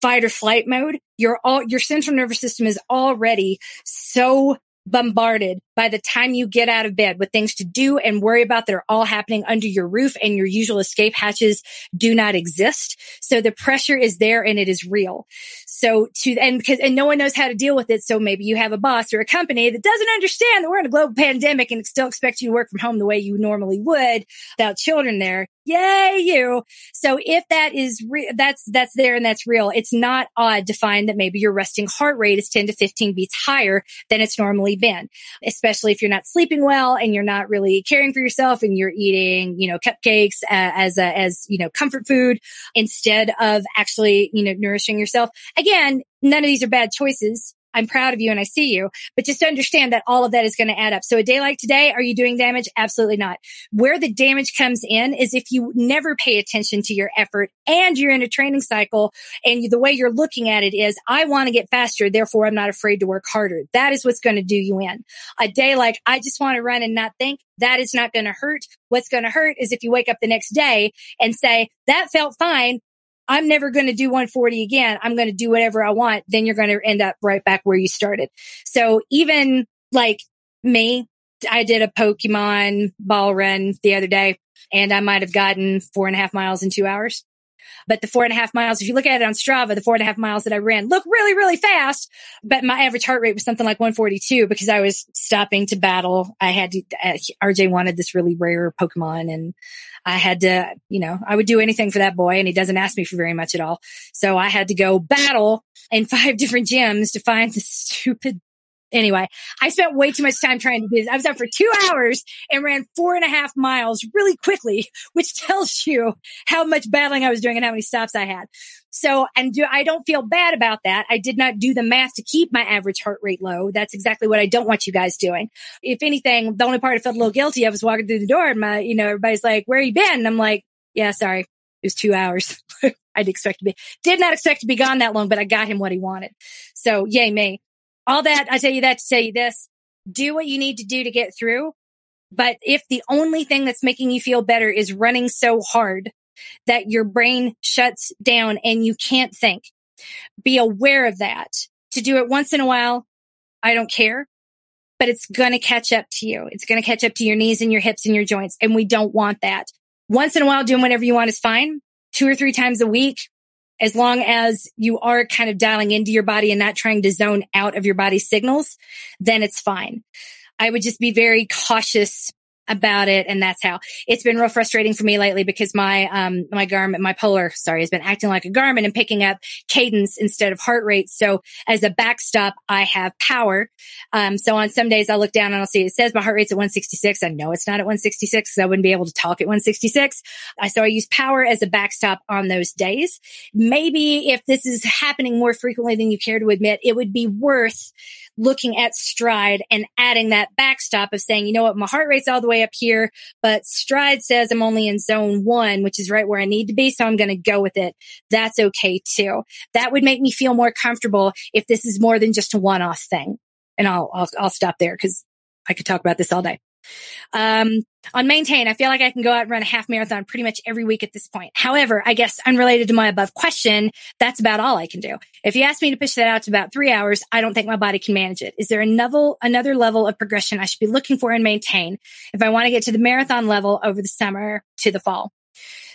fight or flight mode. Your all, your central nervous system is already so bombarded by the time you get out of bed with things to do and worry about that are all happening under your roof and your usual escape hatches do not exist. So the pressure is there and it is real. So to, and because, and no one knows how to deal with it. So maybe you have a boss or a company that doesn't understand that we're in a global pandemic and still expect you to work from home the way you normally would without children there. Yay, you. So if that is, re- that's, that's there and that's real, it's not odd to find that maybe your resting heart rate is 10 to 15 beats higher than it's normally been, especially if you're not sleeping well and you're not really caring for yourself and you're eating, you know, cupcakes uh, as a, as, you know, comfort food instead of actually, you know, nourishing yourself. Again, none of these are bad choices. I'm proud of you and I see you, but just understand that all of that is going to add up. So a day like today, are you doing damage? Absolutely not. Where the damage comes in is if you never pay attention to your effort and you're in a training cycle and you, the way you're looking at it is, I want to get faster. Therefore, I'm not afraid to work harder. That is what's going to do you in. A day like I just want to run and not think that is not going to hurt. What's going to hurt is if you wake up the next day and say that felt fine. I'm never going to do 140 again. I'm going to do whatever I want. Then you're going to end up right back where you started. So even like me, I did a Pokemon ball run the other day and I might have gotten four and a half miles in two hours. But the four and a half miles, if you look at it on Strava, the four and a half miles that I ran look really, really fast. But my average heart rate was something like 142 because I was stopping to battle. I had to, uh, RJ wanted this really rare Pokemon and I had to, you know, I would do anything for that boy and he doesn't ask me for very much at all. So I had to go battle in five different gyms to find this stupid Anyway, I spent way too much time trying to do this. I was out for two hours and ran four and a half miles really quickly, which tells you how much battling I was doing and how many stops I had. So, and do, I don't feel bad about that. I did not do the math to keep my average heart rate low. That's exactly what I don't want you guys doing. If anything, the only part I felt a little guilty of was walking through the door and my, you know, everybody's like, where you been? And I'm like, yeah, sorry. It was two hours. I'd expect to be, did not expect to be gone that long, but I got him what he wanted. So yay me all that, I tell you that to tell you this. do what you need to do to get through. But if the only thing that's making you feel better is running so hard that your brain shuts down and you can't think, be aware of that. To do it once in a while, I don't care, but it's going to catch up to you. It's going to catch up to your knees and your hips and your joints. And we don't want that. Once in a while, doing whatever you want is fine. Two or three times a week, as long as you are kind of dialing into your body and not trying to zone out of your body's signals, then it's fine. I would just be very cautious about it. And that's how it's been real frustrating for me lately because my, um, my Garmin, my Polar, sorry, has been acting like a Garmin and picking up cadence instead of heart rate. So as a backstop, I have power. Um, so on some days I'll look down and I'll see it says my heart rate's at 166. I know it's not at 166 because I wouldn't be able to talk at 166. I, so I use power as a backstop on those days. Maybe if this is happening more frequently than you care to admit, it would be worth looking at Stryd and adding that backstop of saying, you know what, my heart rate's all the way up here, but Stryd says I'm only in zone one, which is right where I need to be. So I'm going to go with it. That's okay too. That would make me feel more comfortable if this is more than just a one off thing. And I'll, I'll, I'll stop there because I could talk about this all day. Um, on maintain, I feel like I can go out and run a half marathon pretty much every week at this point. However, I guess unrelated to my above question, that's about all I can do. If you ask me to push that out to about three hours, I don't think my body can manage it. Is there another, another level of progression I should be looking for and maintain if I want to get to the marathon level over the summer to the fall?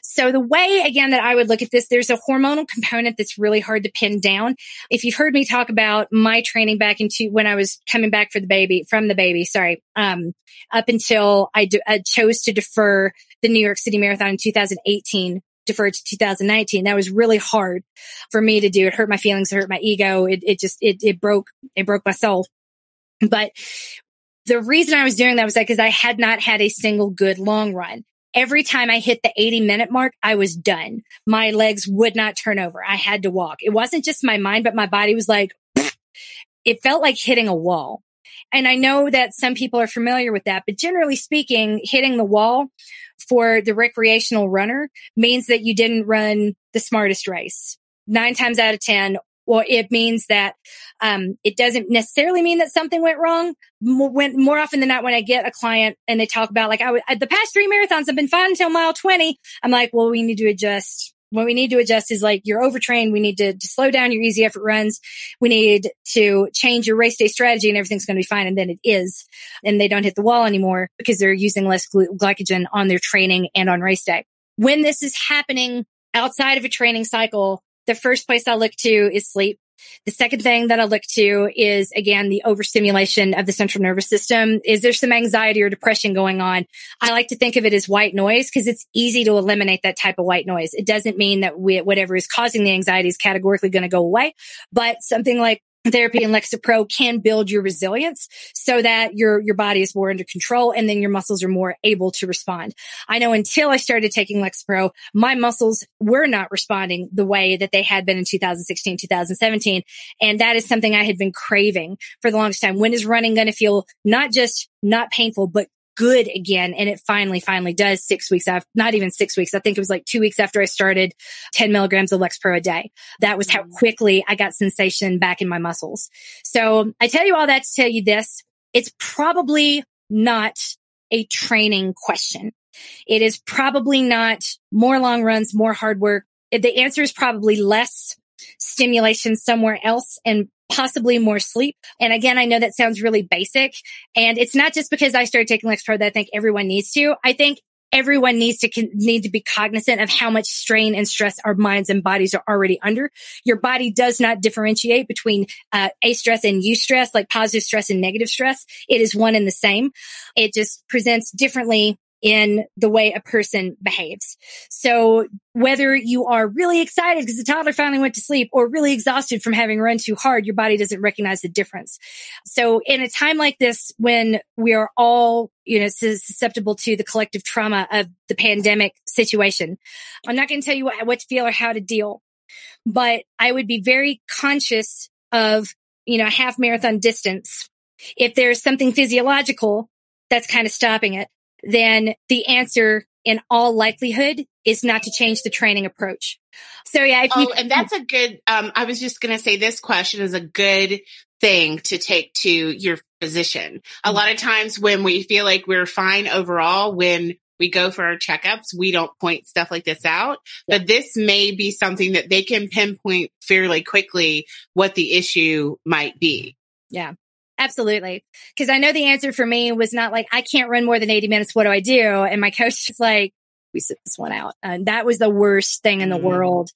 So the way again that I would look at this, there's a hormonal component that's really hard to pin down. If you've heard me talk about my training back into when I was coming back for the baby, from the baby, sorry, um, up until I, chose to defer the New York City Marathon in 2018 deferred to 2019. That was really hard for me to do. It hurt my feelings, it hurt my ego. It, it just, it, it broke, it broke my soul. But the reason I was doing that was that because I had not had a single good long run every time I hit the 80 minute mark, I was done. My legs would not turn over. I had to walk. It wasn't just my mind, but my body was like, it felt like hitting a wall. And I know that some people are familiar with that, but generally speaking, hitting the wall for the recreational runner means that you didn't run the smartest race. Nine times out of 10, or it means that um, it doesn't necessarily mean that something went wrong. More, when, more often than not, when I get a client and they talk about like, I w- the past three marathons have been fine until mile 20, I'm like, well, we need to adjust. What we need to adjust is like you're overtrained. We need to, to slow down your easy effort runs. We need to change your race day strategy and everything's going to be fine. And then it is. And they don't hit the wall anymore because they're using less glycogen on their training and on race day. When this is happening outside of a training cycle, the first place I look to is sleep. The second thing that I look to is again the overstimulation of the central nervous system. Is there some anxiety or depression going on? I like to think of it as white noise because it's easy to eliminate that type of white noise. It doesn't mean that we, whatever is causing the anxiety is categorically going to go away, but something like therapy and Lexapro can build your resilience so that your, your body is more under control and then your muscles are more able to respond. I know until I started taking Lexapro, my muscles were not responding the way that they had been in 2016, 2017. And that is something I had been craving for the longest time. When is running going to feel not just not painful, but good again. And it finally, finally does six weeks after, not even six weeks. I think it was like two weeks after I started 10 milligrams of Lexapro a day. That was how mm. quickly I got sensation back in my muscles. So I tell you all that to tell you this. It's probably not a training question. It is probably not more long runs, more hard work. The answer is probably less stimulation somewhere else and possibly more sleep. And again, I know that sounds really basic. And it's not just because I started taking Lexapro that I think everyone needs to. I think everyone needs to need to be cognizant of how much strain and stress our minds and bodies are already under. Your body does not differentiate between uh, a stress and eustress like positive stress and negative stress. It is one and the same. It just presents differently in the way a person behaves. So whether you are really excited because the toddler finally went to sleep or really exhausted from having run too hard, your body doesn't recognize the difference. So in a time like this, when we are all, you know, susceptible to the collective trauma of the pandemic situation, I'm not going to tell you what, what to feel or how to deal, but I would be very conscious of, you know, half marathon distance. If there's something physiological that's kind of stopping it, then the answer in all likelihood is not to change the training approach. So yeah. oh, you- and that's a good, um, I was just going to say this question is a good thing to take to your physician. A lot of times when we feel like we're fine overall, when we go for our checkups, we don't point stuff like this out, but this may be something that they can pinpoint fairly quickly what the issue might be. Yeah. Absolutely. Cause I know the answer for me was not like, I can't run more than 80 minutes. What do I do? And my coach was like, we sit this one out. And that was the worst thing in the mm. world.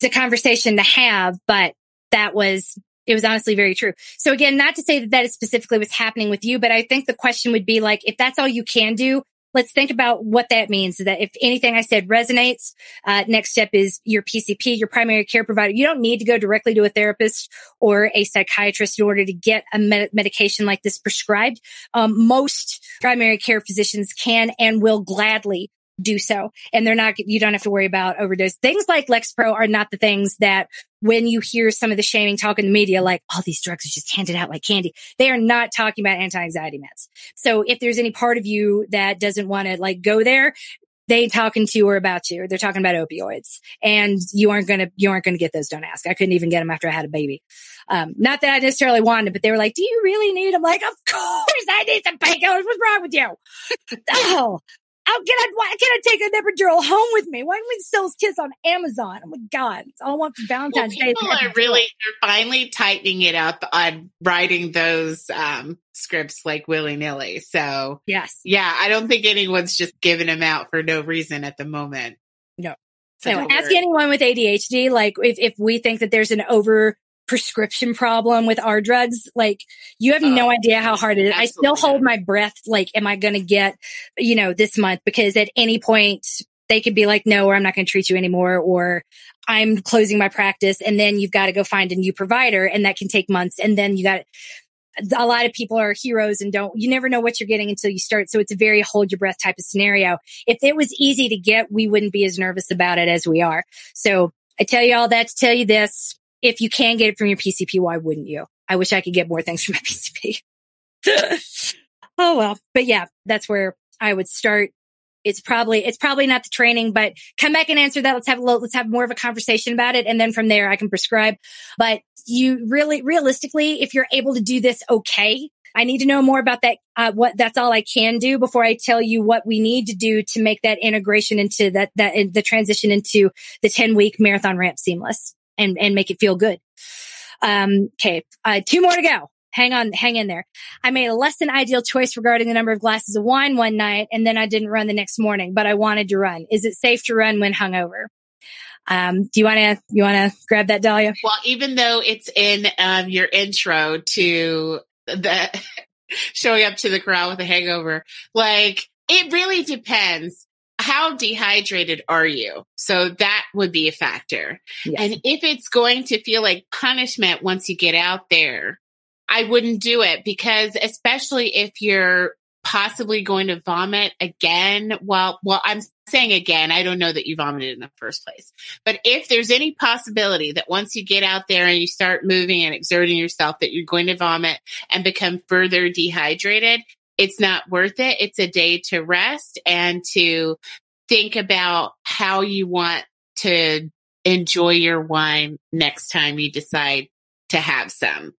It's a conversation to have, but that was, it was honestly very true. So again, not to say that that is specifically what's happening with you, but I think the question would be like, if that's all you can do, let's think about what that means. That if anything I said resonates, uh, next step is your PCP, your primary care provider. You don't need to go directly to a therapist or a psychiatrist in order to get a med- medication like this prescribed. Um, most primary care physicians can and will gladly do so. And they're not, you don't have to worry about overdose. Things like Lexapro are not the things that when you hear some of the shaming talk in the media, like all oh, these drugs are just handed out like candy. They are not talking about anti-anxiety meds. So if there's any part of you that doesn't want to like go there, they talking to or about you. They're talking about opioids and you aren't going to, you aren't going to get those. Don't ask. I couldn't even get them after I had a baby. Um, not that I necessarily wanted, but they were like, do you really need them? Like, of course I need some painkillers. What's wrong with you? oh, how can I, why can't I take a epidural home with me? Why don't we sell kids on Amazon? Oh my God. It's all I want for Valentine's well, people Day. People are really, they're finally tightening it up on writing those, um, scripts like willy nilly. So yes. Yeah. I don't think anyone's just giving them out for no reason at the moment. No. So anyway, ask anyone with ADHD, like if, if we think that there's an over prescription problem with our drugs. Like you have no oh, idea how hard it is. I still hold my breath. Like, am I going to get, you know, this month? Because at any point they could be like, no, or I'm not going to treat you anymore, or I'm closing my practice. And then you've got to go find a new provider and that can take months. And then you got, a lot of people are heroes and don't, you never know what you're getting until you start. So it's a very hold your breath type of scenario. If it was easy to get, we wouldn't be as nervous about it as we are. So I tell you all that to tell you this if you can get it from your PCP, why wouldn't you? I wish I could get more things from my PCP. oh well, but yeah, that's where I would start. It's probably, it's probably not the training, but come back and answer that. Let's have a little, let's have more of a conversation about it. And then from there, I can prescribe. But you really, realistically, if you're able to do this okay, I need to know more about that. Uh, what that's all I can do before I tell you what we need to do to make that integration into that, that the transition into the 10 week marathon ramp seamless and, and make it feel good. Um, okay. Uh, two more to go. Hang on, hang in there. I made a less than ideal choice regarding the number of glasses of wine one night and then I didn't run the next morning, but I wanted to run. Is it safe to run when hungover? Um, do you want to, you want to grab that, Dalia? Well, even though it's in, um, your intro to the showing up to the corral with a hangover, like it really depends how dehydrated are you? So that would be a factor. Yes. And if it's going to feel like punishment once you get out there, I wouldn't do it because especially if you're possibly going to vomit again. Well, well, I'm saying again, I don't know that you vomited in the first place, but if there's any possibility that once you get out there and you start moving and exerting yourself, that you're going to vomit and become further dehydrated, it's not worth it. It's a day to rest and to think about how you want to enjoy your wine next time you decide to have some.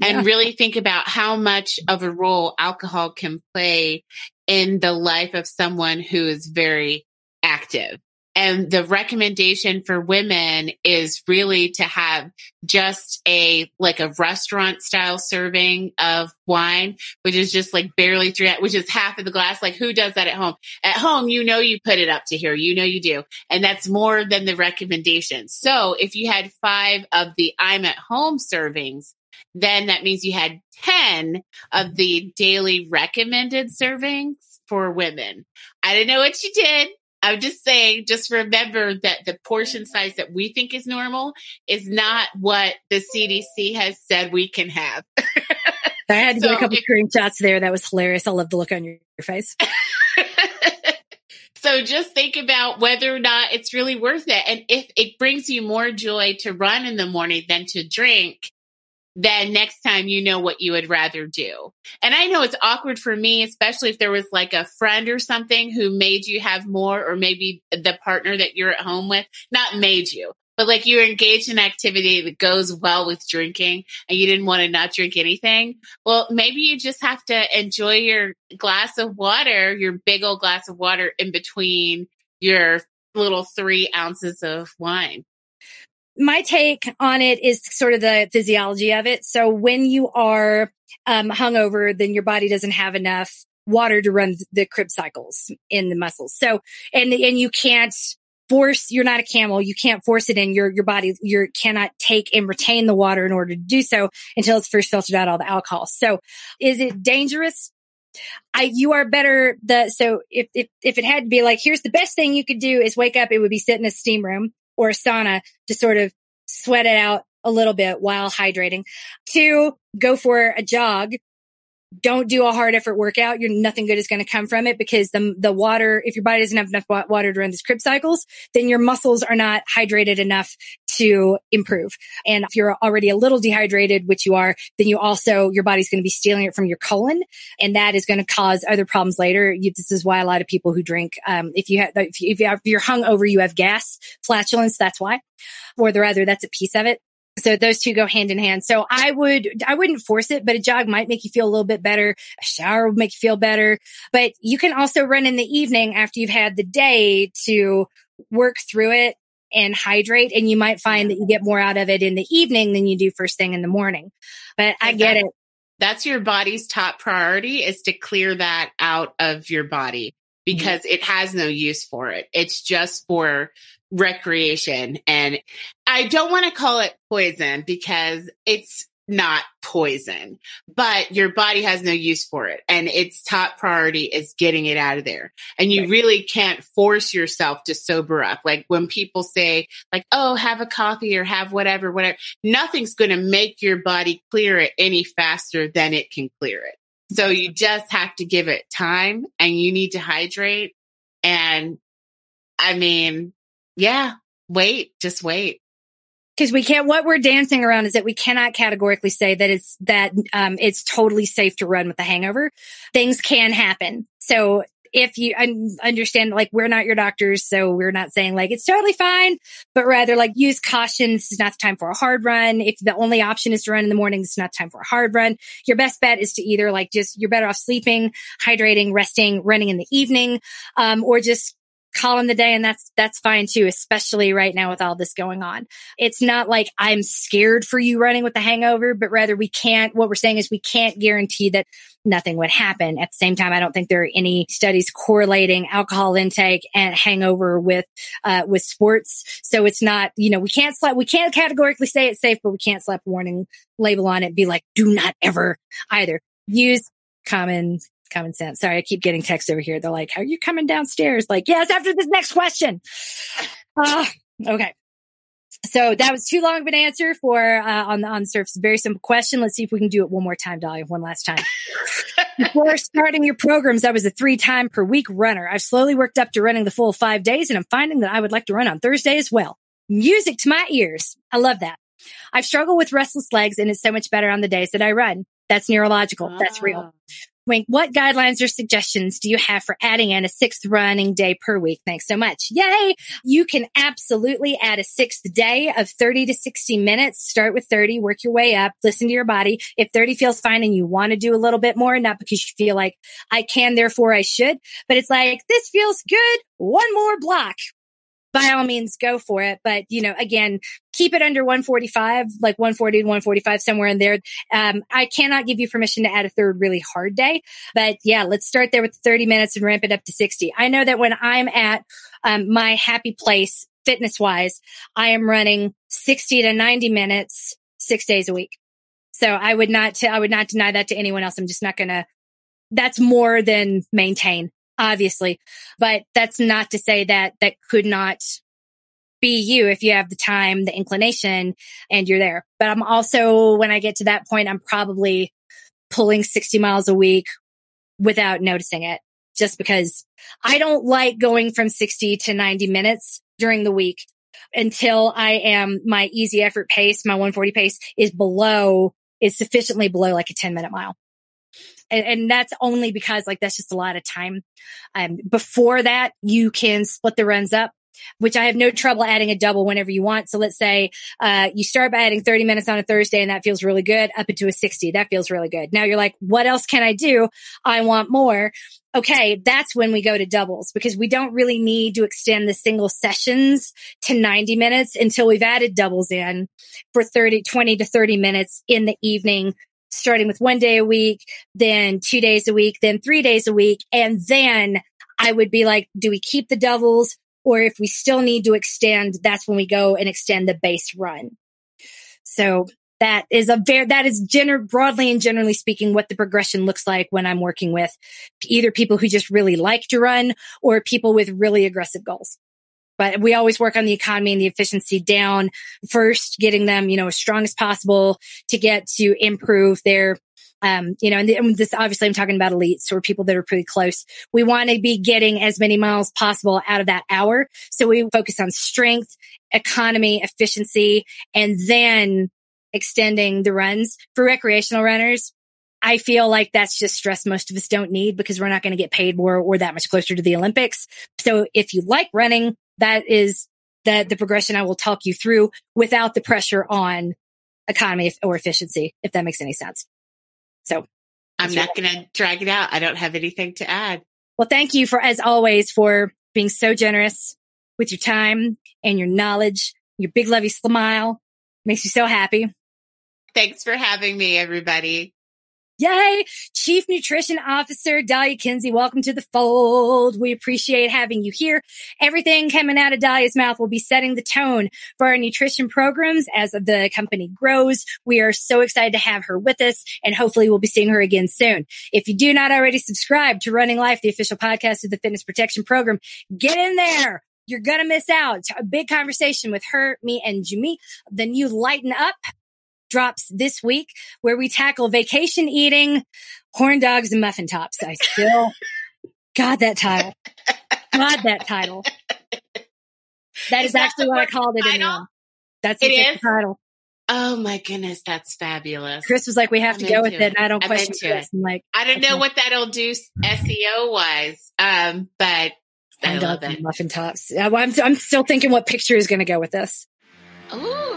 And yeah. really think about how much of a role alcohol can play in the life of someone who is very active. And the recommendation for women is really to have just a, like a restaurant style serving of wine, which is just like barely three, which is half of the glass. Like who does that at home? At home, you know, you put it up to here. You know, you do. And that's more than the recommendation. So if you had five of the I'm at home servings, then that means you had 10 of the daily recommended servings for women. I don't know what you did. I'm just saying, just remember that the portion size that we think is normal is not what the CDC has said we can have. I had to so get a couple screenshots there. That was hilarious. I love the look on your, your face. so just think about whether or not it's really worth it. And if it brings you more joy to run in the morning than to drink, then next time you know what you would rather do. And I know it's awkward for me, especially if there was like a friend or something who made you have more, or maybe the partner that you're at home with, not made you, but like you're engaged in activity that goes well with drinking and you didn't want to not drink anything. Well, maybe you just have to enjoy your glass of water, your big old glass of water in between your little three ounces of wine my take on it is sort of the physiology of it. So when you are um, hungover, then your body doesn't have enough water to run the Krebs cycles in the muscles. So, and, and you can't force, you're not a camel. You can't force it in your, your body. You cannot take and retain the water in order to do so until it's first filtered out all the alcohol. So is it dangerous? I, you are better the, so if, if, if it had to be like, here's the best thing you could do is wake up, it would be sit in a steam room or sauna to sort of sweat it out a little bit while hydrating. Two, go for a jog. Don't do a hard effort workout. You're nothing good is going to come from it because the, the water, if your body doesn't have enough water to run these Krebs cycles, then your muscles are not hydrated enough to improve. And if you're already a little dehydrated, which you are, then you also, your body's going to be stealing it from your colon. And that is going to cause other problems later. You, this is why a lot of people who drink, um, if you have, if, you, if you have, if you're hungover, you have gas, flatulence. That's why, or the rather, that's a piece of it. So those two go hand in hand. So I would, I wouldn't force it, but a jog might make you feel a little bit better. A shower would make you feel better, but you can also run in the evening after you've had the day to work through it and hydrate. And you might find that you get more out of it in the evening than you do first thing in the morning. But I get it. That's your body's top priority is to clear that out of your body because mm-hmm. it has no use for it. It's just for recreation. And I don't want to call it poison because it's not poison, but your body has no use for it. And its top priority is getting it out of there. And you right. really can't force yourself to sober up. Like when people say like, Oh, have a coffee or have whatever, whatever, nothing's going to make your body clear it any faster than it can clear it. So you just have to give it time and you need to hydrate. And I mean, yeah, wait, just wait. Because we can't, what we're dancing around is that we cannot categorically say that it's, that, um, it's totally safe to run with a hangover. Things can happen. So if you understand, like, we're not your doctors, so we're not saying like it's totally fine, but rather like use caution. This is not the time for a hard run. If the only option is to run in the morning, it's not time for a hard run. Your best bet is to either like just, you're better off sleeping, hydrating, resting, running in the evening, um, or just calling the day and that's that's fine too especially right now with all this going on. It's not like i'm scared for you running with the hangover but rather we can't what we're saying is we can't guarantee that nothing would happen. At the same time i don't think there are any studies correlating alcohol intake and hangover with uh, with sports. So it's not you know we can't slap we can't categorically say it's safe but we can't slap warning label on it be like do not ever either. Use common common sense. Sorry, I keep getting texts over here. They're like, are you coming downstairs?" Like, yes, after this next question. Uh, okay. So that was too long of an answer for uh, on the on the surface. Very simple question. Let's see if we can do it one more time, Dalia. One last time. Before starting your programs, I was a three time per week runner. I've slowly worked up to running the full five days, and I'm finding that I would like to run on Thursday as well. Music to my ears. I love that. I've struggled with restless legs, and it's so much better on the days that I run. That's neurological. That's real. Wink, what guidelines or suggestions do you have for adding in a sixth running day per week? Thanks so much. Yay. You can absolutely add a sixth day of 30 to 60 minutes. Start with 30, work your way up, listen to your body. If 30 feels fine and you want to do a little bit more, not because you feel like I can, therefore I should, but it's like, this feels good. One more block by all means go for it. But, you know, again, keep it under 145, like 140 to 145, somewhere in there. Um, I cannot give you permission to add a third really hard day, but yeah, let's start there with 30 minutes and ramp it up to 60. I know that when I'm at um, my happy place fitness wise, I am running 60 to 90 minutes, six days a week. So I would not, t- I would not deny that to anyone else. I'm just not going to, that's more than maintain obviously. But that's not to say that that could not be you if you have the time, the inclination, and you're there. But I'm also, when I get to that point, I'm probably pulling 60 miles a week without noticing it just because I don't like going from 60 to 90 minutes during the week until I am my easy effort pace, my 140 pace is below, is sufficiently below like a 10 minute mile and, and that's only because like that's just a lot of time. Um, before that, you can split the runs up. Which I have no trouble adding a double whenever you want. So let's say, uh, you start by adding 30 minutes on a Thursday and that feels really good up into a 60. That feels really good. Now you're like, what else can I do? I want more. Okay. That's when we go to doubles because we don't really need to extend the single sessions to 90 minutes until we've added doubles in for 30, 20 to 30 minutes in the evening starting with one day a week, then two days a week, then three days a week. And then I would be like, do we keep the doubles? Or if we still need to extend, that's when we go and extend the base run. So that is a very, that is gener- broadly and generally speaking what the progression looks like when I'm working with either people who just really like to run or people with really aggressive goals. But we always work on the economy and the efficiency down first, getting them, you know, as strong as possible to get to improve their um, you know, and, and this obviously I'm talking about elites or people that are pretty close. We want to be getting as many miles possible out of that hour. So we focus on strength, economy, efficiency, and then extending the runs for recreational runners. I feel like that's just stress most of us don't need because we're not going to get paid more or that much closer to the Olympics. So if you like running, that is the, the progression I will talk you through without the pressure on economy or efficiency, if that makes any sense. So I'm not going to drag it out. I don't have anything to add. Well, thank you for, as always, for being so generous with your time and your knowledge, your big lovey smile makes me so happy. Thanks for having me, everybody. Yay! Chief Nutrition Officer Dalia Kinsey, welcome to the fold. We appreciate having you here. Everything coming out of Dalia's mouth will be setting the tone for our nutrition programs as the company grows. We are so excited to have her with us and hopefully we'll be seeing her again soon. If you do not already subscribe to Running Life, the official podcast of the Fitness Protection Program, get in there. You're going to miss out. A big conversation with her, me, and Jimmy. Then you Lighten Up drops this week where we tackle vacation eating, horn dogs, and muffin tops. I still, God, that title. God, that title. That is, is actually what I called it in the. That's the it title. Oh my goodness, that's fabulous. Chris was like, "We have I'm to go with it. it. I don't I'm question Chris. I'm like, I don't okay. know what that'll do SEO wise, um, but I love it. Muffin tops. I'm, I'm still thinking what picture is going to go with this. Ooh.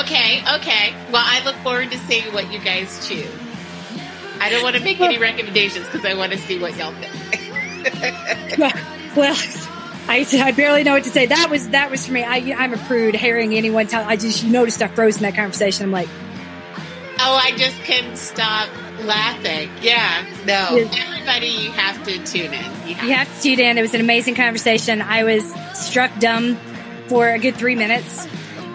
Okay, okay. Well, I look forward to seeing what you guys choose. I don't want to make any recommendations because I want to see what y'all think. well, I, I barely know what to say. That was that was for me. I, I'm a prude. Hearing anyone tell, I just you noticed I froze in that conversation. I'm like, oh, I just couldn't stop laughing. Yeah, no, everybody, you have to tune in. You have, you have to tune in. It was an amazing conversation. I was struck dumb for a good three minutes,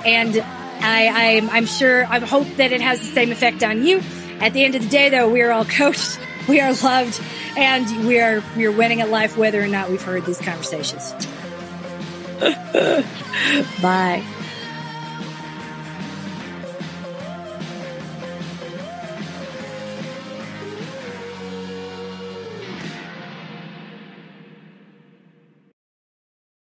and I, I'm, I'm sure, I hope that it has the same effect on you. At the end of the day, though, we are all coached, we are loved, and we are we are winning at life whether or not we've heard these conversations. Bye.